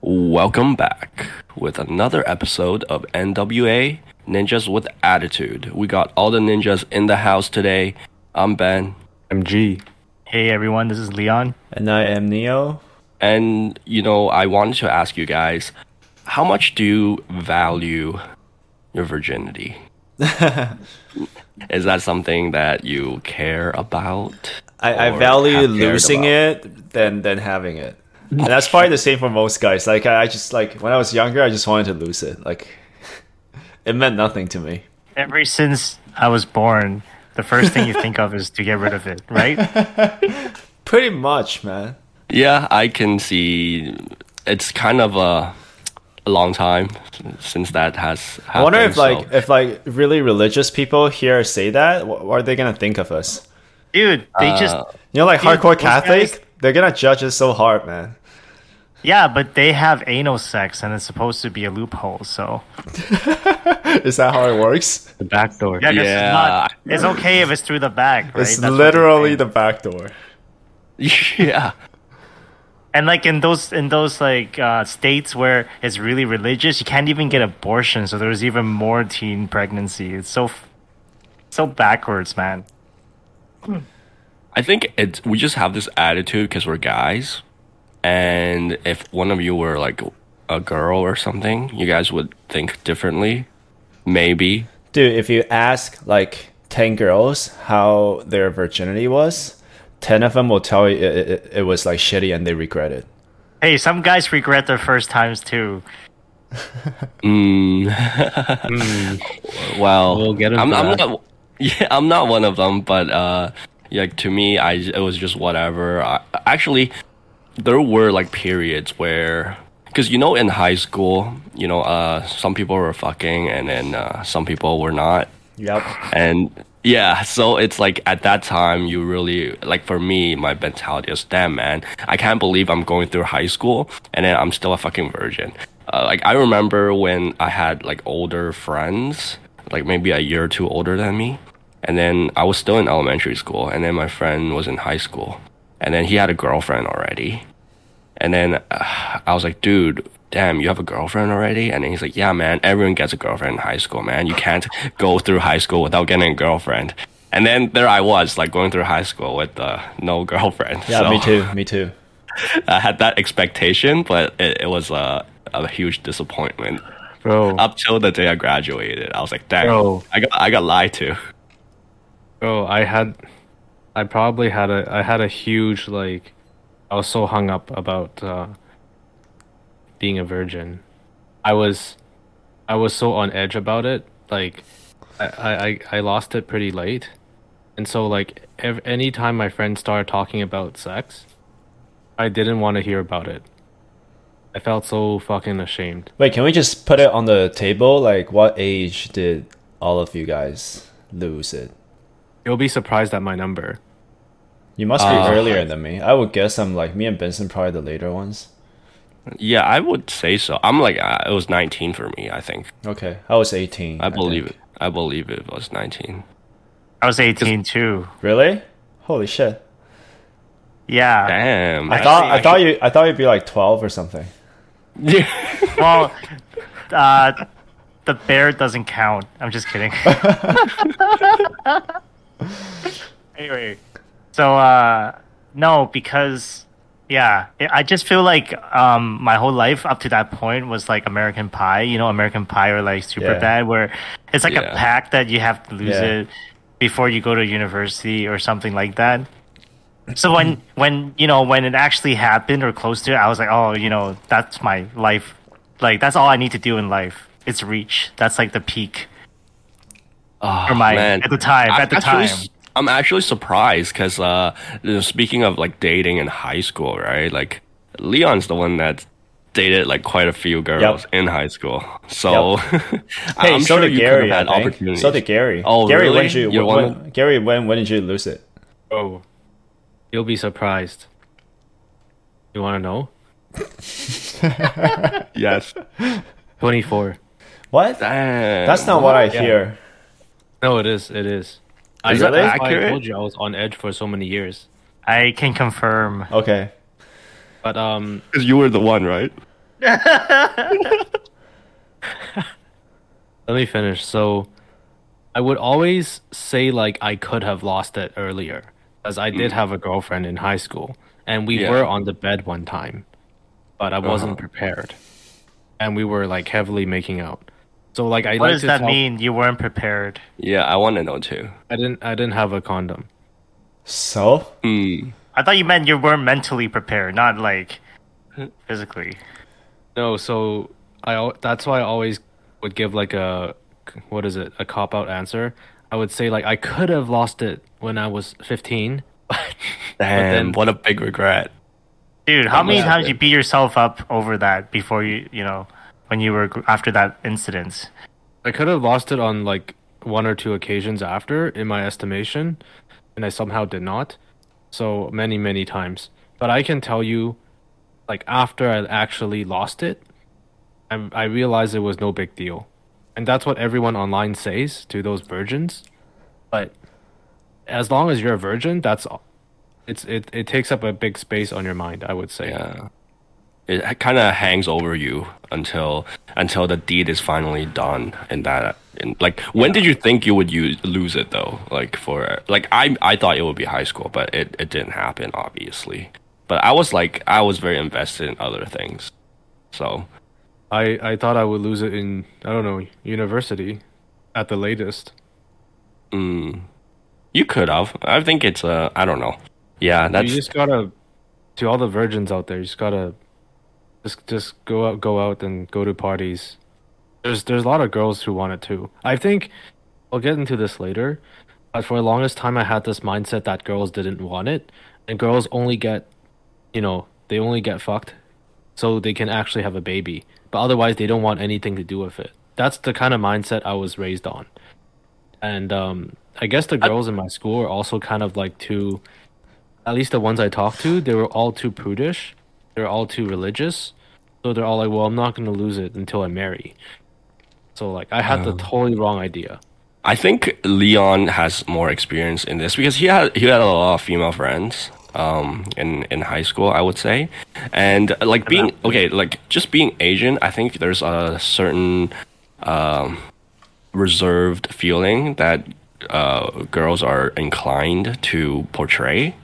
Welcome back with another episode of NWA Ninjas with Attitude. We got all the ninjas in the house today. I'm Ben, MG. Hey everyone, this is Leon. And I am Neo. and you know, I wanted to ask you guys how much do you value your virginity? Is that something that you care about? I, I value losing about? it than than having it. And that's probably the same for most guys. Like I, I just like when I was younger, I just wanted to lose it. Like it meant nothing to me. Ever since I was born, the first thing you think of is to get rid of it, right? Pretty much, man. Yeah, I can see it's kind of a, a long time since that has happened. I wonder if like if like really religious people here say that, what, what are they gonna think of us? Dude, they just Uh, You know, like Dude, hardcore Catholic, guys- they're gonna judge us so hard, man. yeah, but they have anal sex and it's supposed to be a loophole, so Is that how it works? The back door. yeah, 'cause Yeah. It's, not, it's okay if it's through the back, right? It's That's literally the back door. yeah. and like in those in those like uh, states where it's really religious, you can't even get abortion, so there's even more teen pregnancy. It's so f- so backwards, man. I think it's we just have this attitude because we're guys, and if one of you were like a girl or something, you guys would think differently. Maybe. Dude, if you ask like 10 girls how their virginity was, 10 of them will tell you it, it, it was like shitty and they regret it. Hey, some guys regret their first times too. Mm, Hmm. well, We'll get into I'm, I'm not. Yeah, I'm not one of them, but uh, like to me, I it was just whatever. I, actually, there were like periods where, because you know, in high school, you know, uh, some people were fucking, and then uh, some people were not. Yep. And yeah, so it's like at that time, you really, like for me, my mentality is, damn, man, I can't believe I'm going through high school and then I'm still a fucking virgin. Uh, like, I remember when I had like older friends, like maybe a year or two older than me. And then I was still in elementary school, and then my friend was in high school, and then he had a girlfriend already. And then uh, I was like, dude, damn, you have a girlfriend already? And then he's like, yeah, man, everyone gets a girlfriend in high school, man. You can't go through high school without getting a girlfriend. And then there I was, like going through high school with uh, no girlfriend. Yeah, So me too. Me too. I had that expectation, but it, it was a, a huge disappointment. Bro, Up till the day I graduated, I was like, damn, Bro. I got I got lied to. Bro, I had, I probably had a, I had a huge like, I was so hung up about uh, being a virgin. I was, I was so on edge about it. Like, I, I, I- lost it pretty late, and so like, ev- anytime my friends started talking about sex, I didn't want to hear about it. I felt so fucking ashamed. Wait, can we just put it on the table? Like, what age did all of you guys lose it? You'll be surprised at my number. You must be Uh, earlier than me. I would guess I'm like me and Benson, probably the later ones. Yeah, I would say so. I'm like, uh, it was 19 for me, I think. Okay, I was 18. I believe think. it. I believe it was 19. I was 18 too. Really? Holy shit! Yeah. Damn. I thought I thought you I thought you'd be like 12 or something. Yeah. Well, uh, the bear doesn't count. I'm just kidding. anyway, so uh, no, because yeah, I- I just feel like um, my whole life up to that point was like American Pie. You know, American Pie or like Super Yeah. Bad, where it's like Yeah. a pact that you have to lose Yeah. it before you go to university or something like that. So when when you know when it actually happened or close to it, I was like, oh, you know, that's my life. Like that's all I need to do in life. It's reach. That's like the peak. Oh, For my- man. at the time, I'm at the actually, time. I'm actually surprised because uh, you know, speaking of like dating in high school, right? Like Leon's the one that dated like quite a few girls Yep. in high school. So Hey, I'm so sure did you Gary. could have had I opportunities. So did Gary. Oh, Gary, really? when did you? You're when, one Gary, when when did you lose it? Oh, you'll be surprised. You want to know? yes. 24. What? Damn. That's not what I Yeah. hear. No, it is. It is. I, Is that that's why I told you I was on edge for so many years. I can confirm. Okay. But um, Because you were the one, right? Let me finish. So, I would always say like I could have lost it earlier, as I did have a girlfriend in high school, and we Mm. Yeah. were on the bed one time, but I wasn't Uh-huh. prepared, and we were like heavily making out. So like I What like does to that tell- mean? You weren't prepared. Yeah, I want to know too. I didn't. I didn't have a condom. So Mm. I thought you meant you weren't mentally prepared, not like physically. No, so I that's why I always would give like a what is it a cop out answer. I would say like I could have lost it when I was fifteen. Damn, then- what a big regret. Dude, how many Yeah. times you beat yourself up over that before you, you know, when you were after that incident? I could have lost it on like one or two occasions after, in my estimation, and I somehow did not. So many, many times. But I can tell you, like after I actually lost it, I, I realized it was no big deal, and that's what everyone online says to those virgins. But as long as you're a virgin, that's all. It's it, it takes up a big space on your mind. I would say. Yeah. It kind of hangs over you until until the deed is finally done. In that, in like, when did you think you would use, lose it though? Like for like, I I thought it would be high school, but it it didn't happen, obviously. But I was like, I was very invested in other things, so I I thought I would lose it in I don't know university, at the latest. mm, you could have. I think it's uh, I don't know. Yeah, that's you just gotta to all the virgins out there. You just gotta just just go out, go out, and go to parties. There's there's a lot of girls who want it too. I think I'll get into this later, but for the longest time, I had this mindset that girls didn't want it, and girls only get, you know, they only get fucked, so they can actually have a baby. But otherwise, they don't want anything to do with it. That's the kind of mindset I was raised on, and um, I guess the girls in my school are also kind of like too at least the ones I talked to, they were all too prudish. They're all too religious. So they're all like, well, I'm not going to lose it until I marry. So, like, I had the totally wrong idea. I think Leon has more experience in this because he had he had a lot of female friends um in in high school I would say and uh, like being okay like just being Asian I think there's a certain um reserved feeling that uh girls are inclined to portray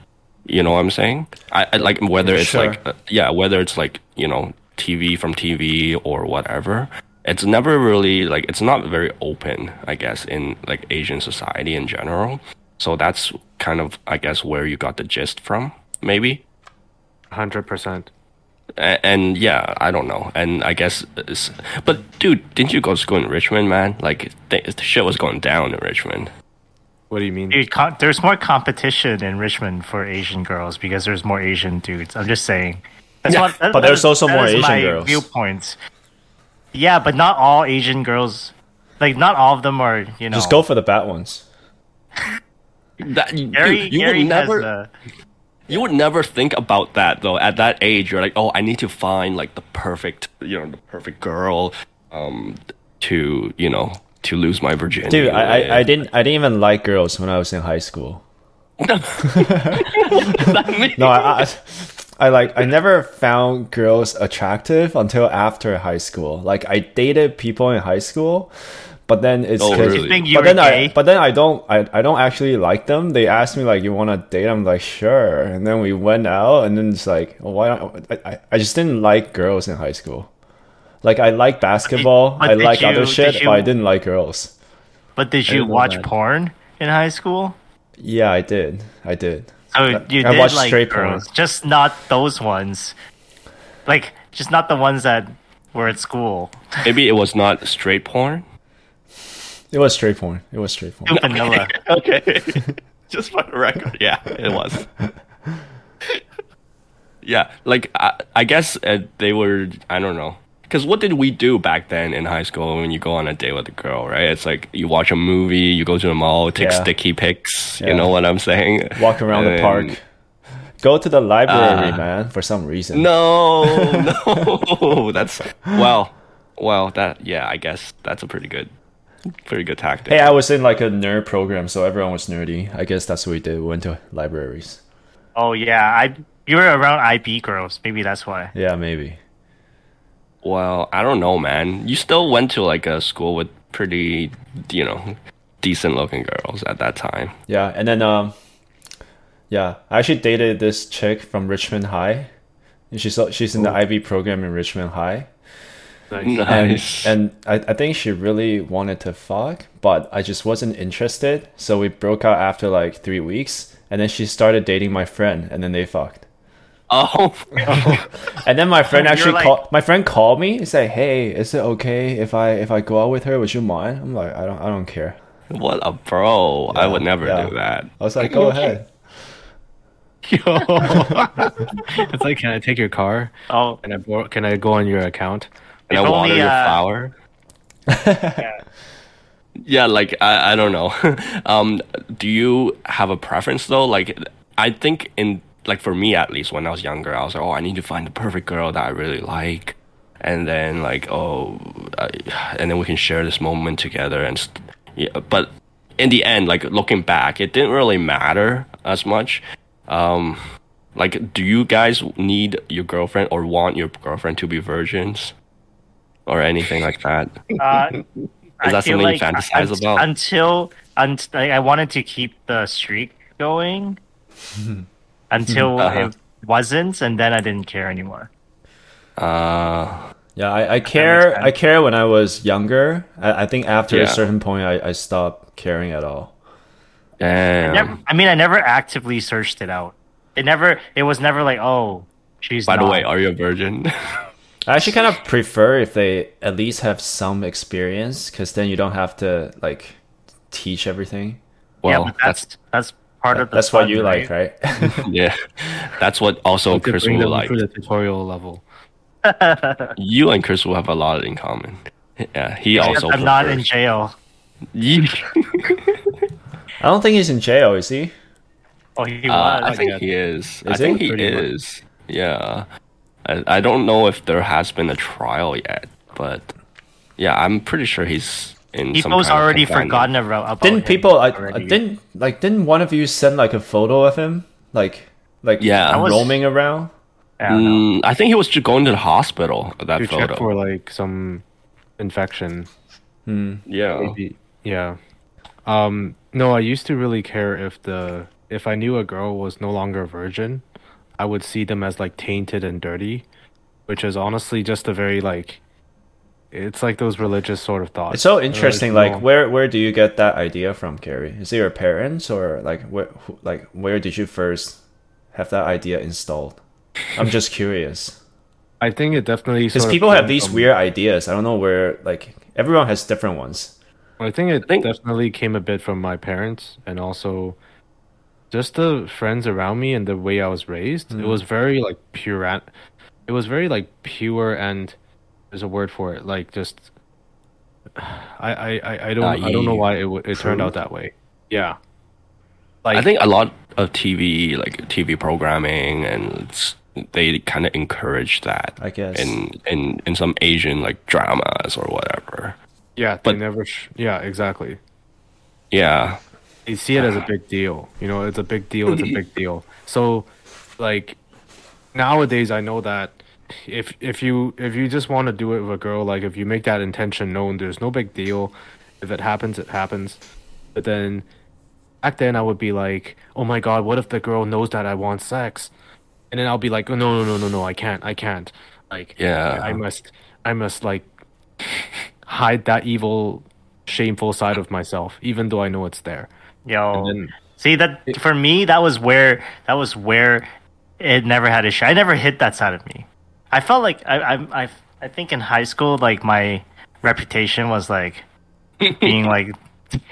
you know what I'm saying I, I like whether it's Sure. like uh, yeah whether it's like you know TV from TV or whatever it's never really like it's not very open i guess in like asian society in general so that's kind of i guess where you got the gist from maybe 100%. and, and yeah i don't know and i guess it's, but dude didn't you go to school in richmond man like th- the shit was going down in richmond What do you mean? Dude, con- there's more competition in Richmond for Asian girls because there's more Asian dudes. I'm just saying. That's Yeah, what, that- but there's is- also that more is Asian my girls. Viewpoints. Yeah, but not all Asian girls. Like, not all of them are. You know, just go for the bad ones. that, Gary. dude, you Gary would never has a, you would never think about that though at that age you're like oh i need to find like the perfect you know the perfect girl um to you know to lose my virginity Dude, I. I, I didn't I didn't even like girls when I was in high school. No, I, I I like I never found girls attractive until after high school. Like I dated people in high school, but then it's Oh, 'cause- really? You but then gay? I but then I don't I, I don't actually like them. They asked me like you want to date? I'm like sure, and then we went out, and then it's like well, why don't I, I I just didn't like girls in high school. Like I like basketball, but I like you- other shit, you- but I didn't like girls. but did you watch that. porn in high school? Yeah, I did. I did. So you I did watched like straight porn. just not those ones. Like, just not the ones that were at school. maybe it was not straight porn It was straight porn. It was straight porn. Too vanilla. okay. Just for the record, yeah, it was. yeah, like I, I guess uh, they were. I don't know. Because what did we do back then in high school when you go on a date with a girl, right? It's like you watch a movie, you go to the mall, take Yeah. sticky pics. You know what I'm saying? Walk around the park. Go to the library, Uh, man, for some reason. No, no, that's well, well. That yeah, I guess that's a pretty good, pretty good tactic. Hey, I was in like a nerd program, so everyone was nerdy. I guess that's what we did. We went to libraries. Oh yeah, I you were around IB girls. Maybe that's why. Yeah, maybe. Well, I don't know, man. You still went to like a school with pretty, you know, decent looking girls at that time. Yeah, and then um, yeah, I actually dated this chick from Richmond High. And she's she's in the IB program in Richmond High. Nice. Nice. And, and I, I think she really wanted to fuck, but I just wasn't interested. So we broke out after like three weeks, and then she started dating my friend, and then they fucked. Oh, And then my friend You're actually like- called. My friend called me and said, "Hey, is it okay if I if I go out with her? Would you mind?" I'm like, "I don't I don't care." what a bro! I would never yeah. do that. I was like, "Go ahead." Yo. it's like, can I take your car? Oh, Can I bor- can I go on your account? Can If I water only, your uh, flower? yeah. Yeah, like I, I don't know. um, do you have a preference though? Like, I think in like for me at least, when I was younger, I was like, oh, I need to find the perfect girl that I really like, and then like, oh, I, and then we can share this moment together. And st- yeah, but in the end, like looking back, it didn't really matter as much. Um, like, do you guys need your girlfriend or want your girlfriend to be virgins, or anything like that? Uh, Is that I feel something you fantasize un- about? Until, unt- like, I wanted to keep the streak going until Uh-huh. it wasn't, and then I didn't care anymore. Uh, Yeah, I, I care. I care when I was younger. I, I think after a certain point, I, I stopped caring at all. damn. Never, I mean, I never actively searched it out. It never. It was never like, oh, she's. By the way, are you a virgin? I actually kind of prefer if they at least have some experience, because then you don't have to like teach everything. yeah, well, but that's that's part of the. That's what fun, you like, right? yeah, that's what also To Chris will like. through the tutorial level. You and Chris will have a lot in common. Yeah, he also. I'm not in jail. Ye- I don't think he's in jail, is he? Oh, he Uh, I was. think yet. he is. I think he? he Pretty much. is. Yeah, I, I don't know if there has been a trial yet, but yeah, I'm pretty sure he's in. some People's kind already confinement. forgotten about. about Didn't him people? I, I didn't like. Didn't one of you send like a photo of him, like like Yeah. I was- roaming around? I. Mm, I think he was just going to the hospital. That To photo. check for like some infection. yeah. Maybe, yeah. Um, no, I used to really care if the if I knew a girl was no longer a virgin, I would see them as like tainted and dirty, which is honestly just a very like, it's like those religious sort of thoughts. It's so interesting. it's Like, more- where where do you get that idea from, Carrie? Is it your parents or like where who, like where did you first have that idea installed? I'm just curious I think it definitely because people have these from- weird ideas. I don't know where like everyone has different ones. I think it think- definitely came a bit from my parents and also just the friends around me and the way I was raised. It mm-hmm. was very like pure. It was very like pure and there's a word for it. Like just I I I, I don't I don't know why it w- it turned out that way. Yeah. Like I think a lot of TV, like TV programming, and it's, they kind of encourage that. I guess. in in in some Asian like dramas or whatever. yeah, they but- never. Sh- yeah, exactly. Yeah, they see it as a big deal. You know, it's a big deal. It's a big deal. So, like nowadays, I know that if if you if you just want to do it with a girl, like if you make that intention known, there's no big deal. If it happens, it happens. But then back then, I would be like, oh my god, what if the girl knows that I want sex? And then I'll be like, oh, no, no, no, no, no, I can't, I can't. Like, Yeah. I must, I must like hide that evil, shameful side of myself, even though I know it's there. Yo, And then- see that for me, that was where that was where it never had a shot. I never hit that side of me. I felt like I I I, I think in high school, like my reputation was like being like,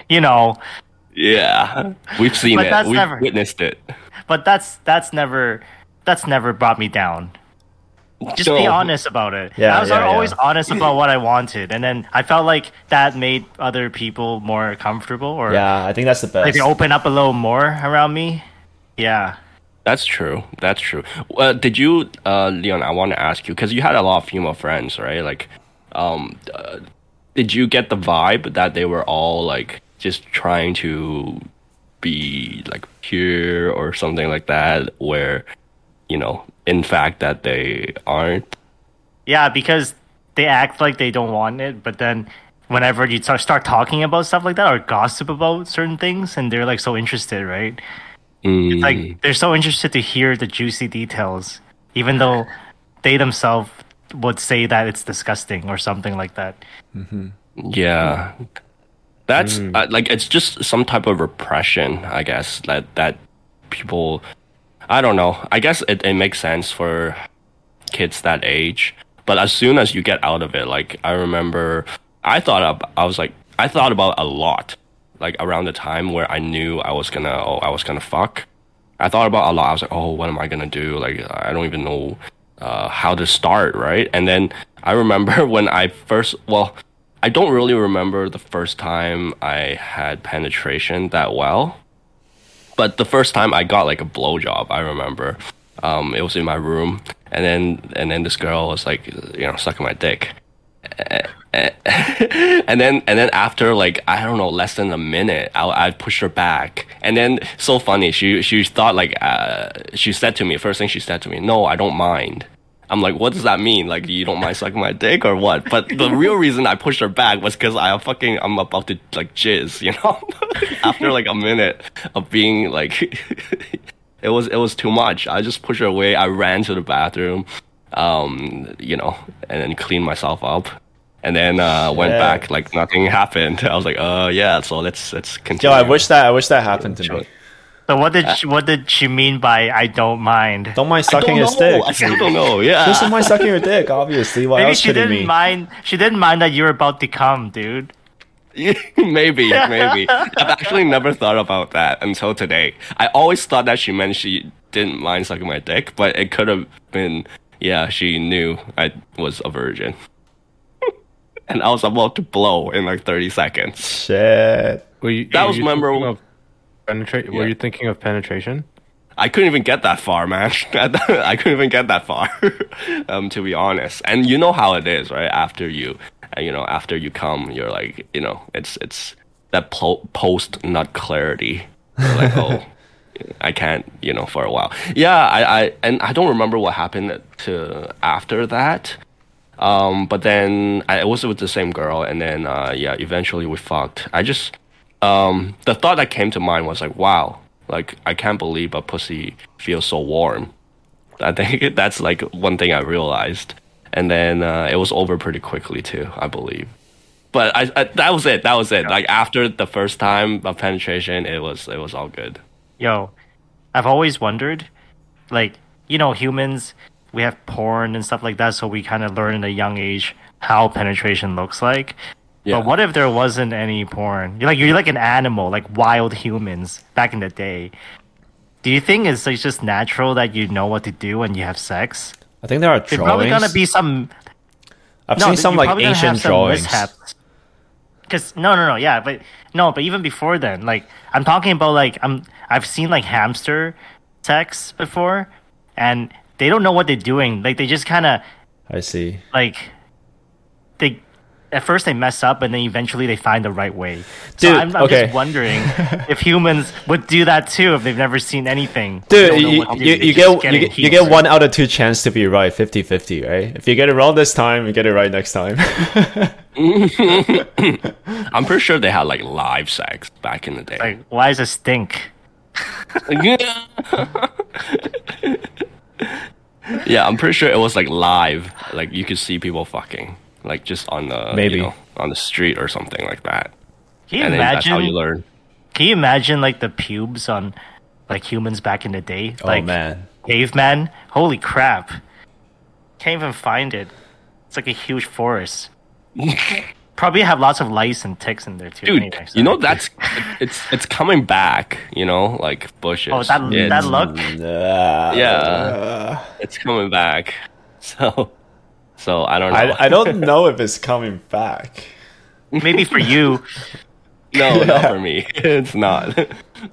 you know, yeah, we've seen But it. that's We've never- witnessed it. but that's that's never that's never brought me down. Just be honest about it. Yeah, I was yeah, always yeah. honest about what I wanted, and then I felt like that made other people more comfortable, or Yeah, I think that's the best. like they open up a little more around me. Yeah. That's true. That's true. Uh, did you, uh, Leon? I want to ask you because you had a lot of female friends, right? Like, um, uh, did you get the vibe that they were all like just trying to be like pure or something like that, where you know, in fact, that they aren't? Yeah, because they act like they don't want it, but then whenever you start talking about stuff like that or gossip about certain things, and they're like so interested, right? Mm, Like they're so interested to hear the juicy details, even though they themselves would say that it's disgusting or something like that. yeah, that's uh, like it's just some type of repression, I guess that that people. I don't know. I guess it, it makes sense for kids that age, but as soon as you get out of it, like I remember, I thought ab I was like, I thought about a lot, like around the time where I knew I was gonna, oh, I was gonna fuck. I thought about a lot. I was like, oh, what am I gonna do? Like, I don't even know uh, how to start, right? And then I remember when I first, well, I don't really remember the first time I had penetration that well, but the first time I got like a blowjob, I remember. Um, it was in my room, and then and then this girl was like, you know, sucking my dick, and then and then after like I don't know less than a minute I I pushed her back. And then so funny she she thought like uh, she said to me first thing she said to me no I don't mind. I'm like what does that mean? Like you don't mind sucking my dick or what? But the real reason I pushed her back was because I fucking I'm about to like jizz you know? After like a minute of being like it was it was too much. I just pushed her away. I ran to the bathroom um you know and then cleaned myself up and then uh, went Shit. back like nothing happened. I was like, uh, yeah. So let's let's continue. Yo, continue. I wish that I wish that happened to me. So what did she, what did she mean by I don't mind? Don't mind I don't sucking his know. dick. I still don't know. Yeah. Just don't mind sucking your dick, obviously. Why Maybe else she could it didn't mean? mind. She didn't mind that you were about to come, dude. maybe, maybe. I've actually never thought about that until today. I always thought that she meant she didn't mind sucking my dick, but it could have been, yeah, she knew I was a virgin. and I was about to blow in like 30 seconds. Shit. Were you, That were was you memorable. thinking of Penetrate? Were you thinking of penetration? I couldn't even get that far, man. I couldn't even get that far, um, to be honest. And you know how it is, right? After you, uh, you know, after you come, you're like, you know, it's it's that po- post nut clarity. You're like, oh, I can't, you know, for a while. Yeah, I, I, and I don't remember what happened to after that. Um, but then I was with the same girl, and then uh, yeah, eventually we fucked. I just um, the thought that came to mind was like, wow, like I can't believe a pussy feels so warm. I think that's like one thing I realized, and then uh, it was over pretty quickly too, I believe. But I, I that was it. That was it. Like after the first time of penetration, it was it was all good. Yo, I've always wondered, like, you know, humans, we have porn and stuff like that, so we kind of learn at a young age how penetration looks like. Yeah. But what if there wasn't any porn? You're like you're like an animal, like wild humans back in the day. Do you think it's just natural that you know what to do when you have sex? I think there are There's probably gonna be some I've no, seen some like probably gonna have ancient drawings. Cause no, no, no, yeah, but no, but even before then, like I'm talking about like I'm I've seen like hamster sex before, and they don't know what they're doing. Like they just kind of I see. like at first they mess up, and then eventually they find the right way. Dude, so I'm, I'm okay. just wondering if humans would do that too if they've never seen anything. Dude, They you, what to do, you, you get you get, you get one out of two chance to be right, 50-50, right? If you get it wrong this time, you get it right next time. I'm pretty sure they had like live sex back in the day. Like, why does it stink? yeah. yeah, I'm pretty sure it was like live. Like you could see people fucking, like just on the Maybe. you know, on the street or something like that. Can you and then that's how imagine? you learn. Can you imagine like the pubes on like humans back in the day? oh like man. caveman. Holy crap! Can't even find it. It's like a huge forest. Probably have lots of lice and ticks in there too. Dude, anyway, so- you know that's it's it's coming back. You know, like bushes. Oh, that It's- that look. Uh, Yeah. it's coming back. So, so I don't know. I, I don't know if it's coming back. Maybe for you. No, not for me. it's not.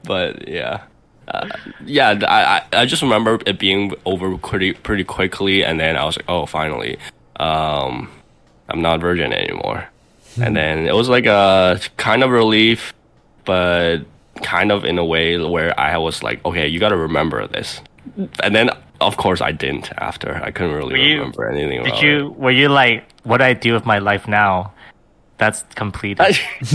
but yeah, uh, yeah. I, I I just remember it being over pretty pretty quickly, and then I was like, oh, finally, um, I'm not virgin anymore. and then it was like a kind of relief, but kind of in a way where I was like, okay, you got to remember this. And then of course I didn't. After I couldn't really you- remember anything. Did you? Were you like, what do I do with my life now? That's complete.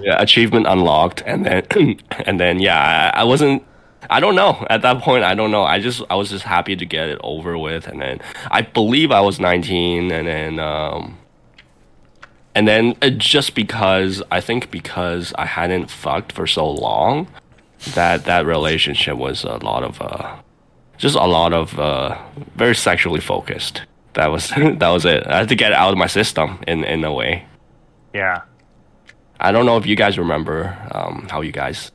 yeah, achievement unlocked, and then and then yeah, I, I wasn't. I don't know. At that point, I don't know. I just I was just happy to get it over with, and then I believe I was 19, and then um, and then uh, just because I think because I hadn't fucked for so long, that that relationship was a lot of uh, just a lot of uh, very sexually focused. That was that was it. I had to get it out of my system in in a way. yeah. I don't know if you guys remember um, how you guys,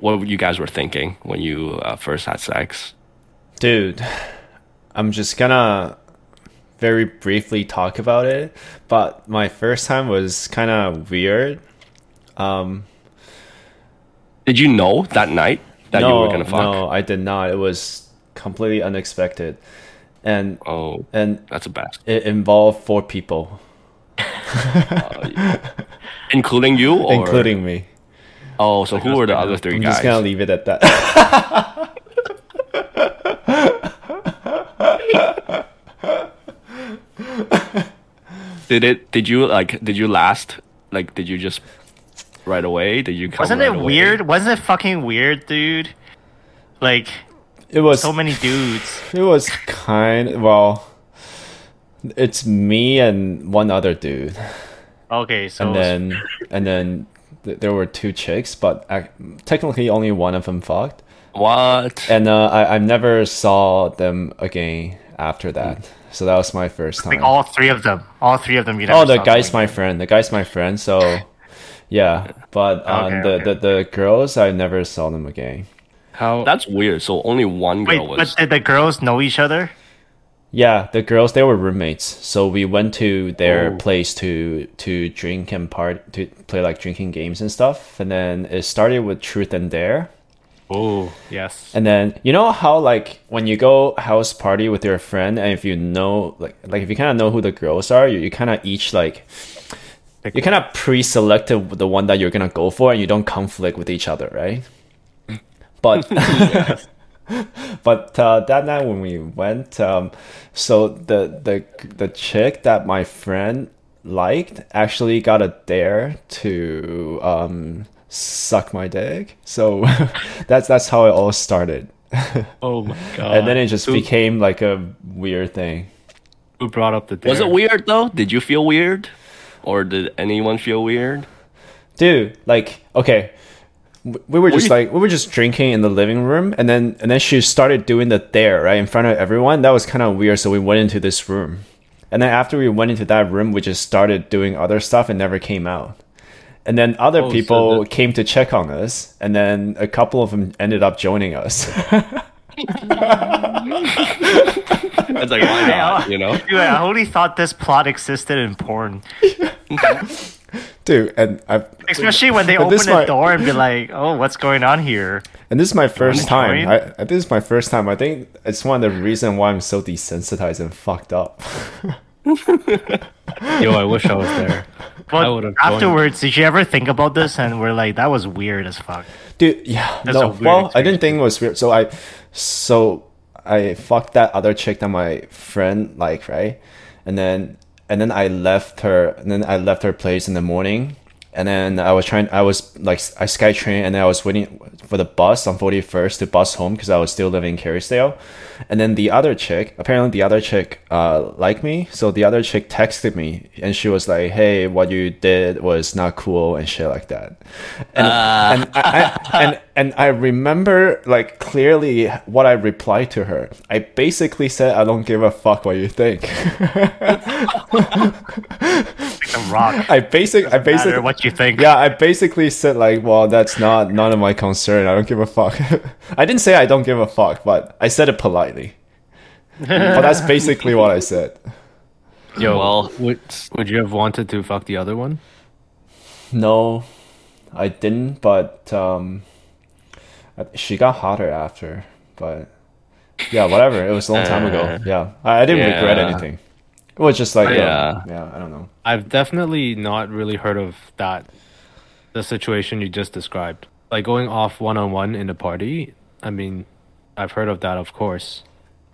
what you guys were thinking when you uh, first had sex. Dude, I'm just gonna very briefly talk about it, but my first time was kind of weird. Um, Did you know that night that no, you were gonna fuck? no, I did not. It was completely unexpected, and Oh, and that's a bad. it involved four people, Including you, or including me. oh, so who were the other 3 I'm guys? just gonna leave it at that. Did it? Did you like? Did you last? Like, did you just right away? Did you? Come Wasn't right it away? weird? Wasn't it fucking weird, dude? Like it was so many dudes. It was kind. Well, it's me and one other dude, Okay, so and then and then th- there were two chicks, but ac technically only one of them fucked, What? and uh, I I never saw them again after that. So that was my first time. like all three of them, all three of them. You oh, the saw guy's them my friend. The guy's my friend. So yeah, but um, Okay, the, okay. the the girls I never saw them again. How That's weird. So only one girl Wait, girl but was. did the girls know each other? Yeah, the girls they were roommates, so we went to their Oh. place to to drink and part to play like drinking games and stuff. And then it started with truth and dare. Oh yes. And then you know how like when you go house party with your friend, and if you know like like if you kind of know who the girls are, you, you kind of each like you kind of pre-selected the one that you're gonna go for, and you don't conflict with each other, right? But but uh, that night when we went, um, so the the the chick that my friend liked actually got a dare to um, suck my dick. So that's that's how it all started, Oh my god. and then it just who, became like a weird thing. who brought up the dare? Was it weird though? Did you feel weird, or did anyone feel weird? dude like okay. We were just you- like we were just drinking in the living room and then and then she started doing the dare right in front of everyone. That was kind of weird so we went into this room. And then after we went into that room we just started doing other stuff and never came out. And then other Oh, so people came to check on us and then a couple of them ended up joining us It's like why not? You know? Dude, I only thought this plot existed in porn. dude and I've Especially when they open the might- door and be like, "Oh, what's going on here?" and this is my first time? I, I- this is my first time i think it's one of the reasons why i'm so desensitized and fucked up Yo, I wish I was there. But would've joined. afterwards, did you ever think about this? And we're like, "That was weird as fuck." Dude, yeah, That's no. weird Well, I didn't think it was weird. So I, so I fucked that other chick that my friend liked, right? And then and then I left her. And then I left her place in the morning. And then I was trying. I was like I SkyTrain, and then I was waiting for the bus on Forty First to bus home because I was still living in Kerrisdale. And then the other chick, apparently the other chick, uh, liked me. So the other chick texted me, and she was like, "Hey, what you did was not cool," and shit like that. And and I, I and and I remember like clearly what I replied to her. I basically said, "I don't give a fuck what you think." Like a rock. I basic, I basically, what you think. yeah, I basically said like, "Well, that's not none of my concern. I don't give a fuck." I didn't say I don't give a fuck, but I said it politely. but that's basically what I said. Yo, Well- would would you have wanted to fuck the other one? No, I didn't. But um, I- she got hotter after. But yeah, whatever. It was a long time ago. Uh, Yeah, I, I didn't regret anything. It was just like, Yeah. yeah, yeah. I don't know. I've definitely not really heard of that, the situation you just described. Like going off one on one in a party. I mean, I've heard of that, of course,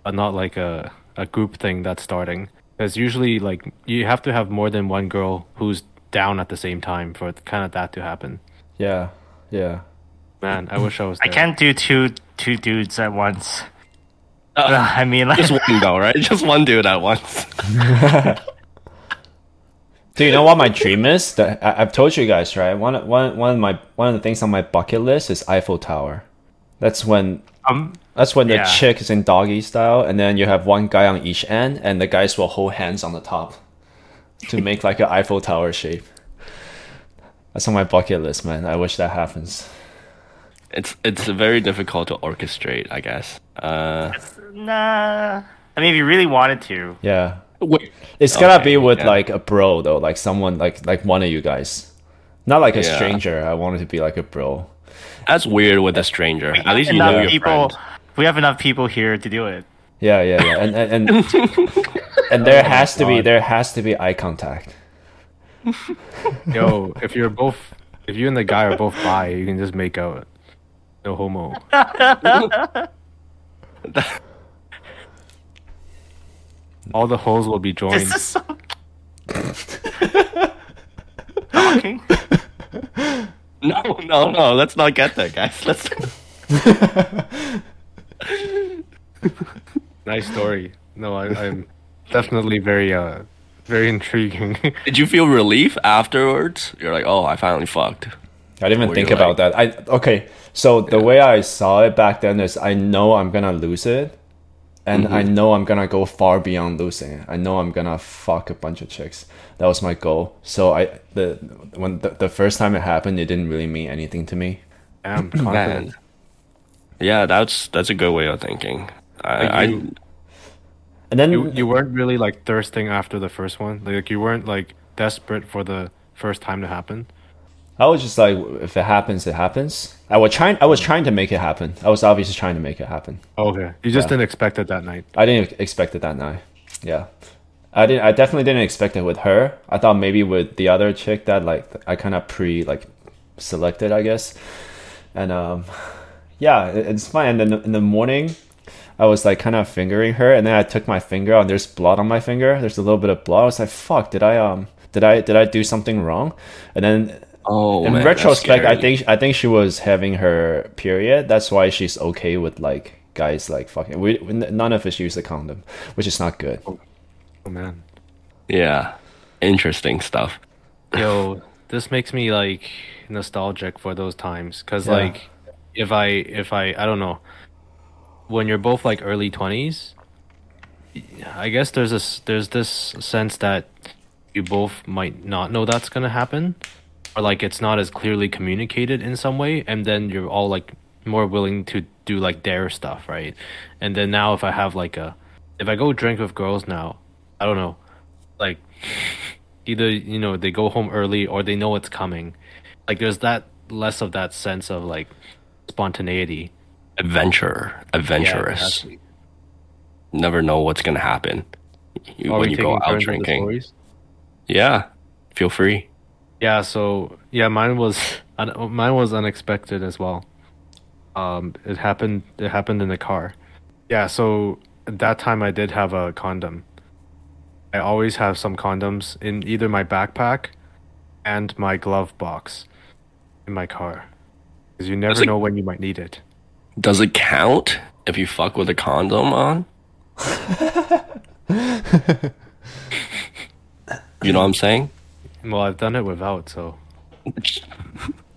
but not like a a group thing that's starting. Because usually, like you have to have more than one girl who's down at the same time for kind of that to happen. Yeah, yeah. Man, I wish I was. I can't do two two dudes at once. Uh, I mean, like, just one though, right? Just one dude at once. Do you know what my dream is? That I, I've told you guys, right? One, one, one of my one of the things on my bucket list is Eiffel Tower. That's when um, that's when the chick is in doggy style, and then you have one guy on each end, and the guys will hold hands on the top to make like an Eiffel Tower shape. That's on my bucket list, man. I wish that happens. It's it's very difficult to orchestrate, I guess. Uh, nah. I mean, if you really wanted to, Yeah, wait, it's gotta Okay, be with yeah. like a bro though, like someone like like one of you guys, not like a Yeah. stranger. I wanted to be like a bro. that's weird with a stranger. At least you enough know your people. friend. We have enough people here to do it. Yeah, yeah, yeah, and and and, and there has to be there has to be eye contact. Yo, if you're both, if you and the guy are both bi, you can just make out. No homo. All the holes will be joined. This is so. Talking. No, no, no. Let's not get there, guys. Let's. Nice story. No, I, I'm definitely very, uh, very intriguing. Did you feel relief afterwards? You're like, oh, I finally fucked. I didn't even think you about that. I okay. So the way I saw it back then is I know I'm gonna lose it, and I mm-hmm. know I'm gonna go far beyond losing it. I know I'm gonna fuck a bunch of chicks. That was my goal. So I the when the, the first time it happened, it didn't really mean anything to me. I'm confident. Man. Yeah, that's that's a good way of thinking. I, Like I And then You you weren't really like thirsting after the first one. Like you weren't like desperate for the first time to happen. I was just like, if it happens, it happens. I was trying. I was trying to make it happen. I was obviously trying to make it happen. Okay, you just Yeah. didn't expect it that night. I didn't expect it that night. Yeah, I didn't. I definitely didn't expect it with her. I thought maybe with the other chick that like I kind of pre like selected, I guess. And um, yeah, it, it's fine. And then in the morning, I was like kind of fingering her, and then I took my finger and there's blood on my finger. There's a little bit of blood. I was like, "Fuck! Did I um? Did I did I do something wrong?" And then oh in man, retrospect, I think I think she was having her period. That's why she's okay with like guys like fucking. We none of us use a condom, which is not good. Oh, oh man. yeah, interesting stuff. Yo, this makes me like nostalgic for those times cuz Yeah. like if I if I I don't know when you're both like early 20s I guess there's this there's this sense that you both might not know that's going to happen or like it's not as clearly communicated in some way and then you're all like more willing to do like dare stuff, right? And then now if I have like a if I go drink with girls now, I don't know, like either you know they go home early or they know it's coming like there's that less of that sense of like spontaneity Adventure, adventurous. Yeah. Never know what's gonna happen Are when you go out turns with the drinking. Yeah, feel free. Yeah so yeah mine was un- mine was unexpected as well. Um it happened it happened in the car. Yeah so at that time i did have a condom. I always have some condoms in either my backpack and my glove box in my car. Because you never it- know when you might need it. Does it count if you fuck with a condom on? you know what I'm saying? Well i've done it without so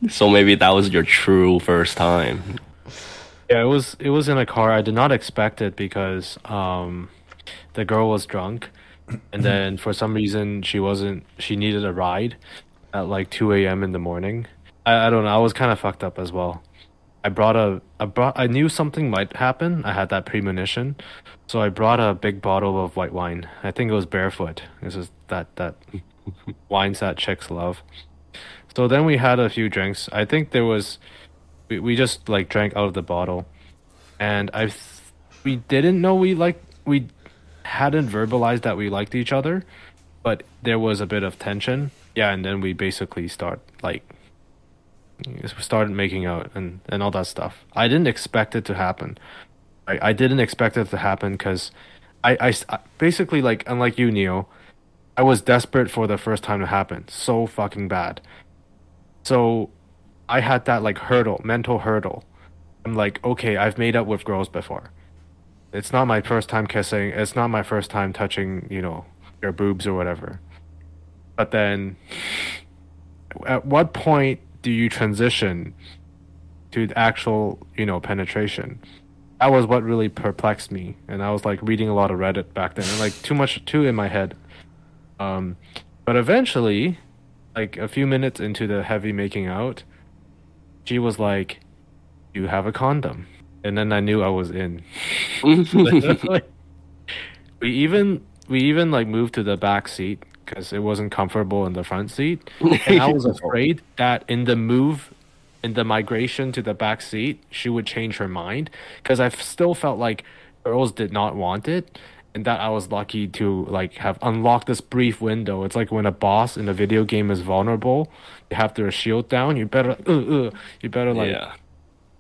So maybe that was your true first time. Yeah, it was it was in a car. I did not expect it because um the girl was drunk and then for some reason she wasn't she needed a ride at like 2 a.m. in the morning. I, I don't know, I was kind of fucked up as well. I brought a I brought I knew something might happen. I had that premonition. So I brought a big bottle of white wine. I think it was barefoot. This is that that wines that chicks love. So then we had a few drinks. I think there was we, we just like drank out of the bottle and i we didn't know we like we hadn't verbalized that we liked each other but there was a bit of tension yeah and then we basically start like started making out and and all that stuff i didn't expect it to happen I, I didn't expect it to happen because I I basically like unlike you Neo, I was desperate for the first time to happen so fucking bad. So I had that like hurdle, mental hurdle. I'm like, okay, I've made up with girls before. It's not my first time kissing. It's not my first time touching, you know, your boobs or whatever. But then, at what point do you transition to the actual, you know, penetration? That was what really perplexed me, and I was like reading a lot of Reddit back then, and like too much, too in my head. Um, but eventually, like a few minutes into the heavy making out, she was like, "You have a condom," and then I knew I was in. We even we even like moved to the back seat because it wasn't comfortable in the front seat, and I was afraid that in the move, in the migration to the back seat, she would change her mind because I still felt like girls did not want it. And that I was lucky to like have unlocked this brief window. It's like when a boss in a video game is vulnerable, you have their shield down. You better, uh, uh, you better like, yeah.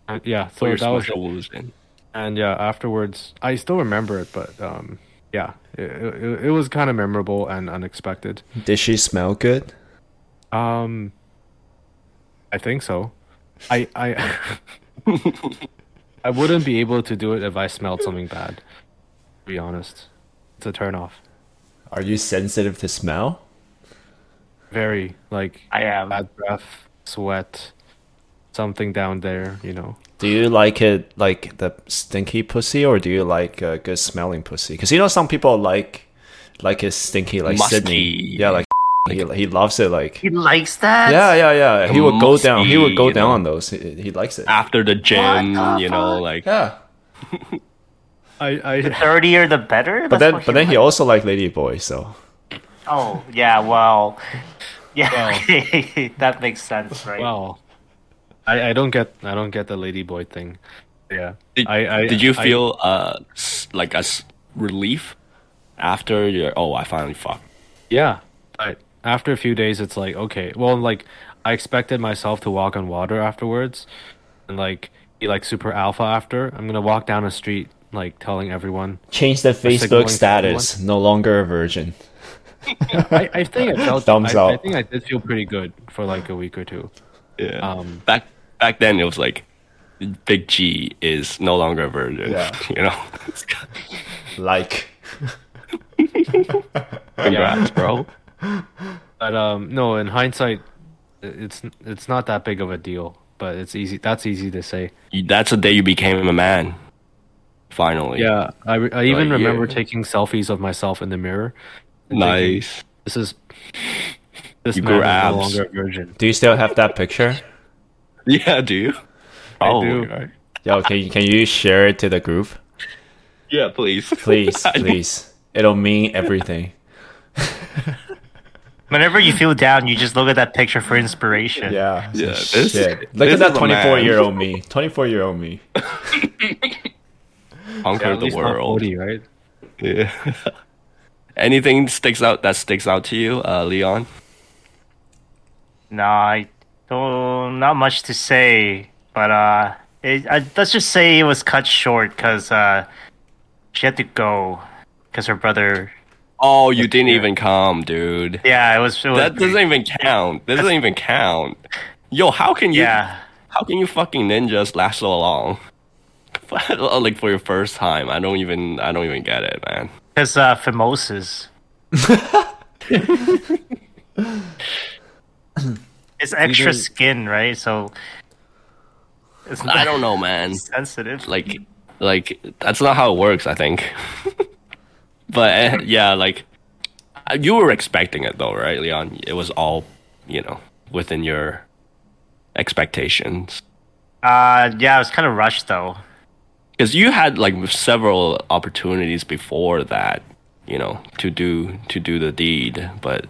uh, yeah. So your that was special illusion. and yeah, afterwards, I still remember it, but um, yeah, it, it, it was kind of memorable and unexpected. Did she smell good? Um, I think so. I I I wouldn't be able to do it if I smelled something bad. To be honest, it's a turn off. Are you sensitive to smell? Very like I am. bad breath, sweat, something down there. You know. Do you like it like the stinky pussy, or do you like a good smelling pussy? Because you know some people like like it stinky, like Musty. Sydney. Yeah, like he, he loves it. Like He likes that. yeah, yeah, yeah. He would go down. He would go down you on those. He, he likes it. After the gym, the you know, like Yeah, I I the Dirtier the better. but That's then what but then he also like lady boy. So Oh yeah, well, yeah, that makes sense, right? well, I I don't get I don't get the lady boy thing. Yeah. Did, I, I did you I- feel uh like a s- relief after your oh I finally fucked? Yeah, but after a few days, it's like okay. Well, like I expected myself to walk on water afterwards, and like be like super alpha after. I'm gonna walk down a street like telling everyone. change the signaling Facebook to status. No longer a virgin. I, I think I felt. Thumbs I, I think I did feel pretty good for like a week or two. Yeah. Um, back back then it was like Big G is no longer a virgin. Yeah. You know. Like Congrats, bro. but um, no, in hindsight, it's it's not that big of a deal. But it's easy. That's easy to say. That's the day you became a man. Finally. Yeah, I, I even Like, yeah. remember taking selfies of myself in the mirror. and thinking, Nice. This is this You man grew is no abs. longer a virgin. Do you still have that picture? Yeah, do you? I Oh, do. right. Yo, can you, can you share it to the group? Yeah, please. Please, please. It'll mean everything. Whenever you feel down, you just look at that picture for inspiration. Yeah. Yeah, Shit. this- Look this at that 24 year old me. 24 year old me. Conquer At the world. 40, right? Yeah. Anything sticks out that sticks out to you, uh, Leon? No, I don't. Not much to say, but uh, it, uh, let's just say it was cut short because uh, she had to go because her brother. Oh, you didn't even come, dude. Yeah, it was. It was That doesn't even count. That doesn't even count. Yo, how can you? Yeah, How can you fucking ninjas last so long? like for your first time, I don't even. I don't even get it, man. because uh, phimosis. it's extra don't- skin, right? So it's not I don't know, man. sensitive. Like, like that's not how it works. I think. but eh, yeah, like uh, you were expecting it though, right, Leon? It was all, you know, within your expectations. Uh, yeah, it was kind of rushed though. Because you had like several opportunities before that you know to do to do the deed but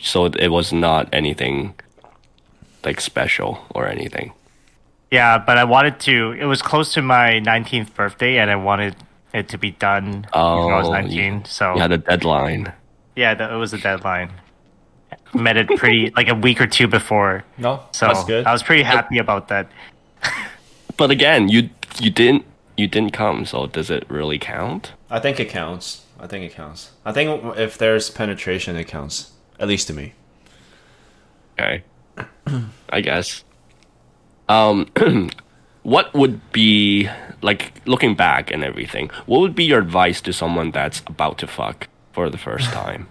so it was not anything like special or anything Yeah, but I wanted to. It was close to my 19th birthday, and I wanted it to be done oh when I was oh, you- 19. so you had a deadline yeah, that, it was a deadline. Met it pretty like a week or two before, No, so that's good. I was pretty happy about that. but again you you didn't you didn't come, so does it really count? I think it counts. I think it counts. I think if there's penetration, it counts. At least to me. Okay. I guess. Um, what would be like looking back and everything? What would be your advice to someone that's about to fuck for the first time?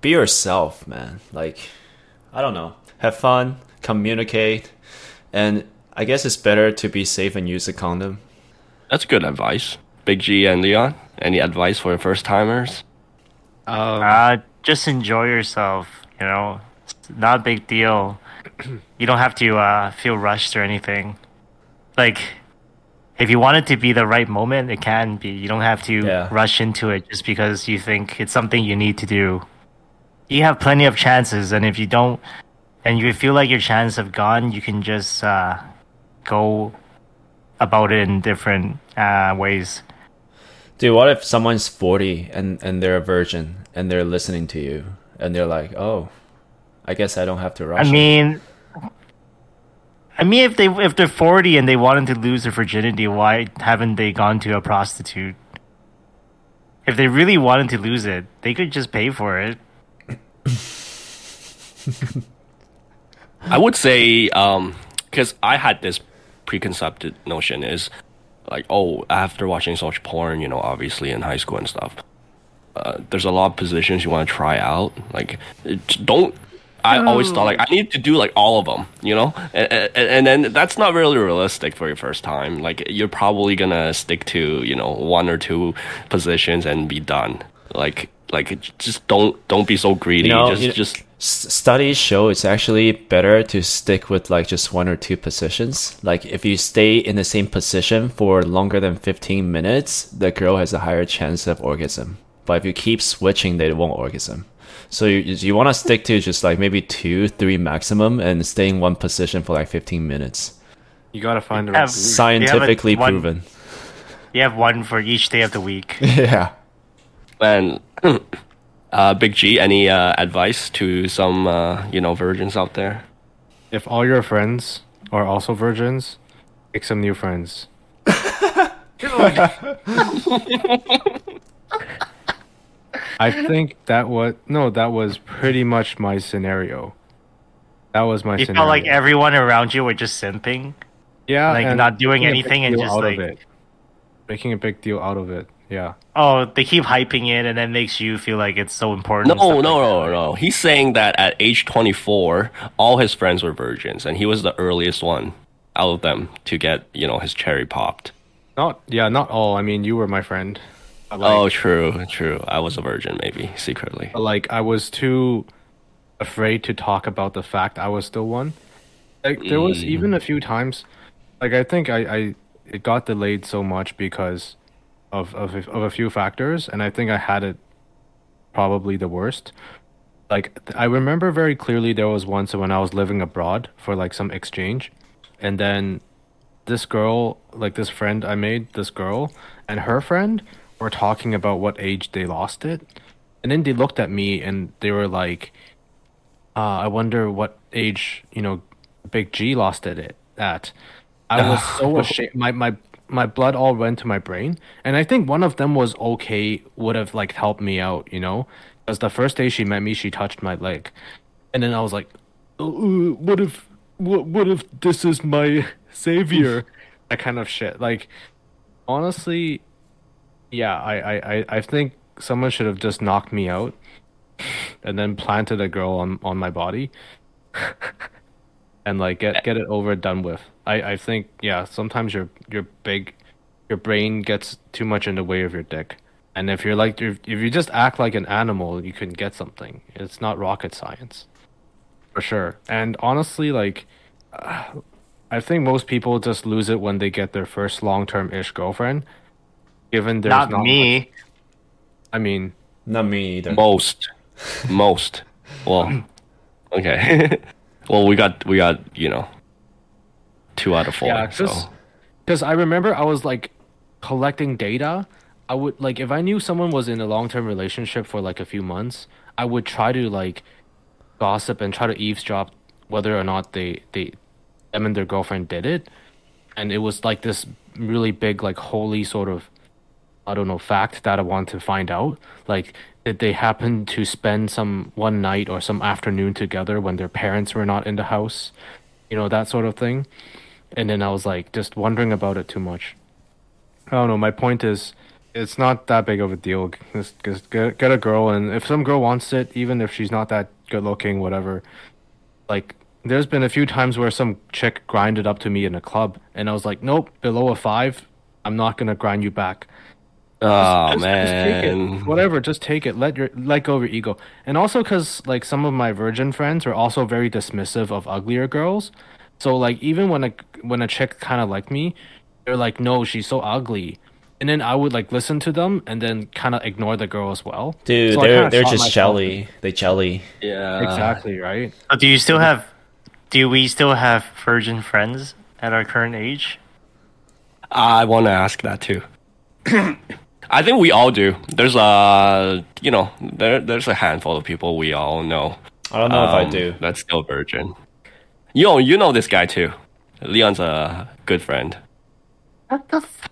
Be yourself, man. Like, I don't know. Have fun, communicate, and I guess it's better to be safe and use a condom. That's good advice. Big G and Leon, any advice for first timers? Um, Uh, just enjoy yourself. You know, it's not a big deal. you don't have to uh, feel rushed or anything. Like, if you want it to be the right moment, it can be. You don't have to Yeah. rush into it just because you think it's something you need to do. You have plenty of chances, and if you don't, and you feel like your chances have gone, you can just uh, go about it in different uh, ways. Dude, what if someone's 40 and, and they're a virgin and they're listening to you and they're like, oh, I guess I don't have to rush. I it." mean, I mean, if they if they're forty and they wanted to lose their virginity, why haven't they gone to a prostitute? If they really wanted to lose it, they could just pay for it. I would say, um, because I had this preconceived notion is like, oh, after watching so much porn, you know, obviously in high school and stuff, uh, there's a lot of positions you want to try out. Like, don't. I always thought like I need to do like all of them, you know, and, and, and then that's not really realistic for your first time. Like you're probably gonna stick to you know one or two positions and be done. Like like just don't don't be so greedy. You know, just you- just studies show it's actually better to stick with like just one or two positions. Like if you stay in the same position for longer than 15 minutes, the girl has a higher chance of orgasm. But if you keep switching, they won't orgasm. So you you want to stick to just like maybe two, three maximum, and stay in one position for like 15 minutes. you gotta find the Have- right groove. Scientifically one- proven. You have one for each day of the week. yeah. And uh, Big G, any uh, advice to some uh, you know virgins out there? If all your friends are also virgins, make some new friends. I think that was no, that was pretty much my scenario. That was my You scenario. felt like everyone around you were just simping. yeah, like, not doing making a big anything and just, out like- of it. making a big deal out of it. Yeah, Oh, they keep hyping it, and that makes you feel like it's so important. and No, no, like no, no. He's saying that at age 24, all his friends were virgins, and he was the earliest one out of them to get you know his cherry popped. not yeah, not all. I mean, you were my friend. But, like, oh, true, true. I was a virgin, maybe secretly. but, like I was too afraid to talk about the fact I was still one. Like there was mm. even a few times, like I think I, I it got delayed so much because of of of a few factors, and I think I had it probably the worst. Like I remember very clearly there was once when I was living abroad for like some exchange, and then this girl, like this friend I made, this girl and her friend were talking about what age they lost it. And then they looked at me and they were like, uh, I wonder what age, you know, Big G lost it at-. I was so ashamed. My, my, my blood all went to my brain. And I think one of them was okay, would have like helped me out, you know? Because the first day she met me, she touched my leg. And then I was like, uh, what if, what, what if this is my savior? that kind of shit. Like, honestly, yeah, I, I, I, I think someone should have just knocked me out and then planted a girl on, on my body and like get get it over done with. I, I think yeah, sometimes your your big your brain gets too much in the way of your dick. And if you're like if, if you just act like an animal, you can get something. It's not rocket science. For sure. And honestly like uh, I think most people just lose it when they get their first long-term ish girlfriend. Given there's Not, not me. much- I mean, Not me either. Most, most. Well, okay. well, we got we got you know two out of four. Yeah, so because I remember I was like collecting data. I would like if I knew someone was in a long term relationship for like a few months, I would try to like gossip and try to eavesdrop whether or not they they them and their girlfriend did it. And it was like this really big like holy sort of I don't know fact that I want to find out. Like did they happen to spend some one night or some afternoon together when their parents were not in the house? You know, that sort of thing. And then I was like just wondering about it too much. I don't know. My point is, it's not that big of a deal. Just, just get, get a girl, and if some girl wants it, even if she's not that good looking, whatever. Like, there's been a few times where some chick grinded up to me in a club, and I was like, nope, below a five, I'm not gonna grind you back. Oh Just- just take it. man. Whatever, just take it. Let your let go of your ego. And also because like some of my virgin friends are also very dismissive of uglier girls. So like even when a when a chick kind of like me, they're like, no, she's so ugly. And then I would like listen to them and then kind of ignore the girl as well. Dude, So they're kinda they're shot just jelly. They jelly. Yeah. Exactly right. So do you still have? Do we still have virgin friends at our current age? I want to ask that too. I think we all do. There's a, you know, there there's a handful of people we all know. I don't know if I um, do. That's still virgin. Yo, you know this guy too. Leon's a good friend. What the? F-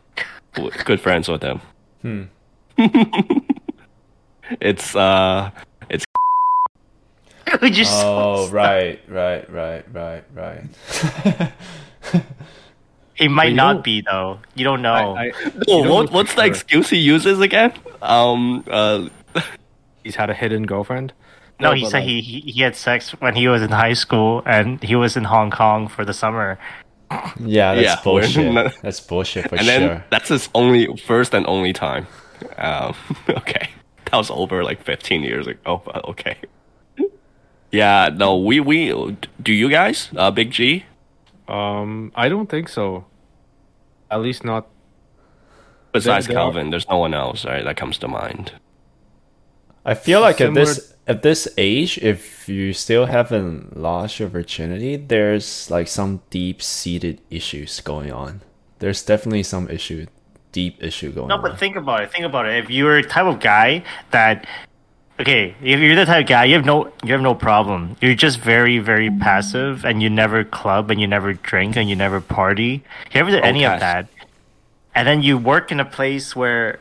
W- Good friends with him. Hmm. It's uh, it's we just. Oh right, right, right, right, right. It might you not don't- be though. You don't know. I, I, oh, what, for what's the excuse he uses again? Um, uh, he's had a hidden girlfriend. no, he said like, he, he he had sex when he was in high school and he was in Hong Kong for the summer. Yeah, that's Yeah, bullshit. not- That's bullshit for and then that's his only first and only time. Um, okay, that was over like 15 years ago. But okay. Yeah, no, we we do you guys? Uh, Big G. Um, I don't think so. At least not. Besides there are- Calvin, there's no one else, right? That comes to mind. I feel like at this at this age, if you still haven't lost your virginity, there's like some deep seated issues going on. There's definitely some issue, deep issue going on. No, on. but think about it. Think about it. If you're a type of guy that, okay, if you're the type of guy, you have no, you have no problem. You're just very, very passive, and you never club, and you never drink, and you never party. You never did oh, any of that, and then you work in a place where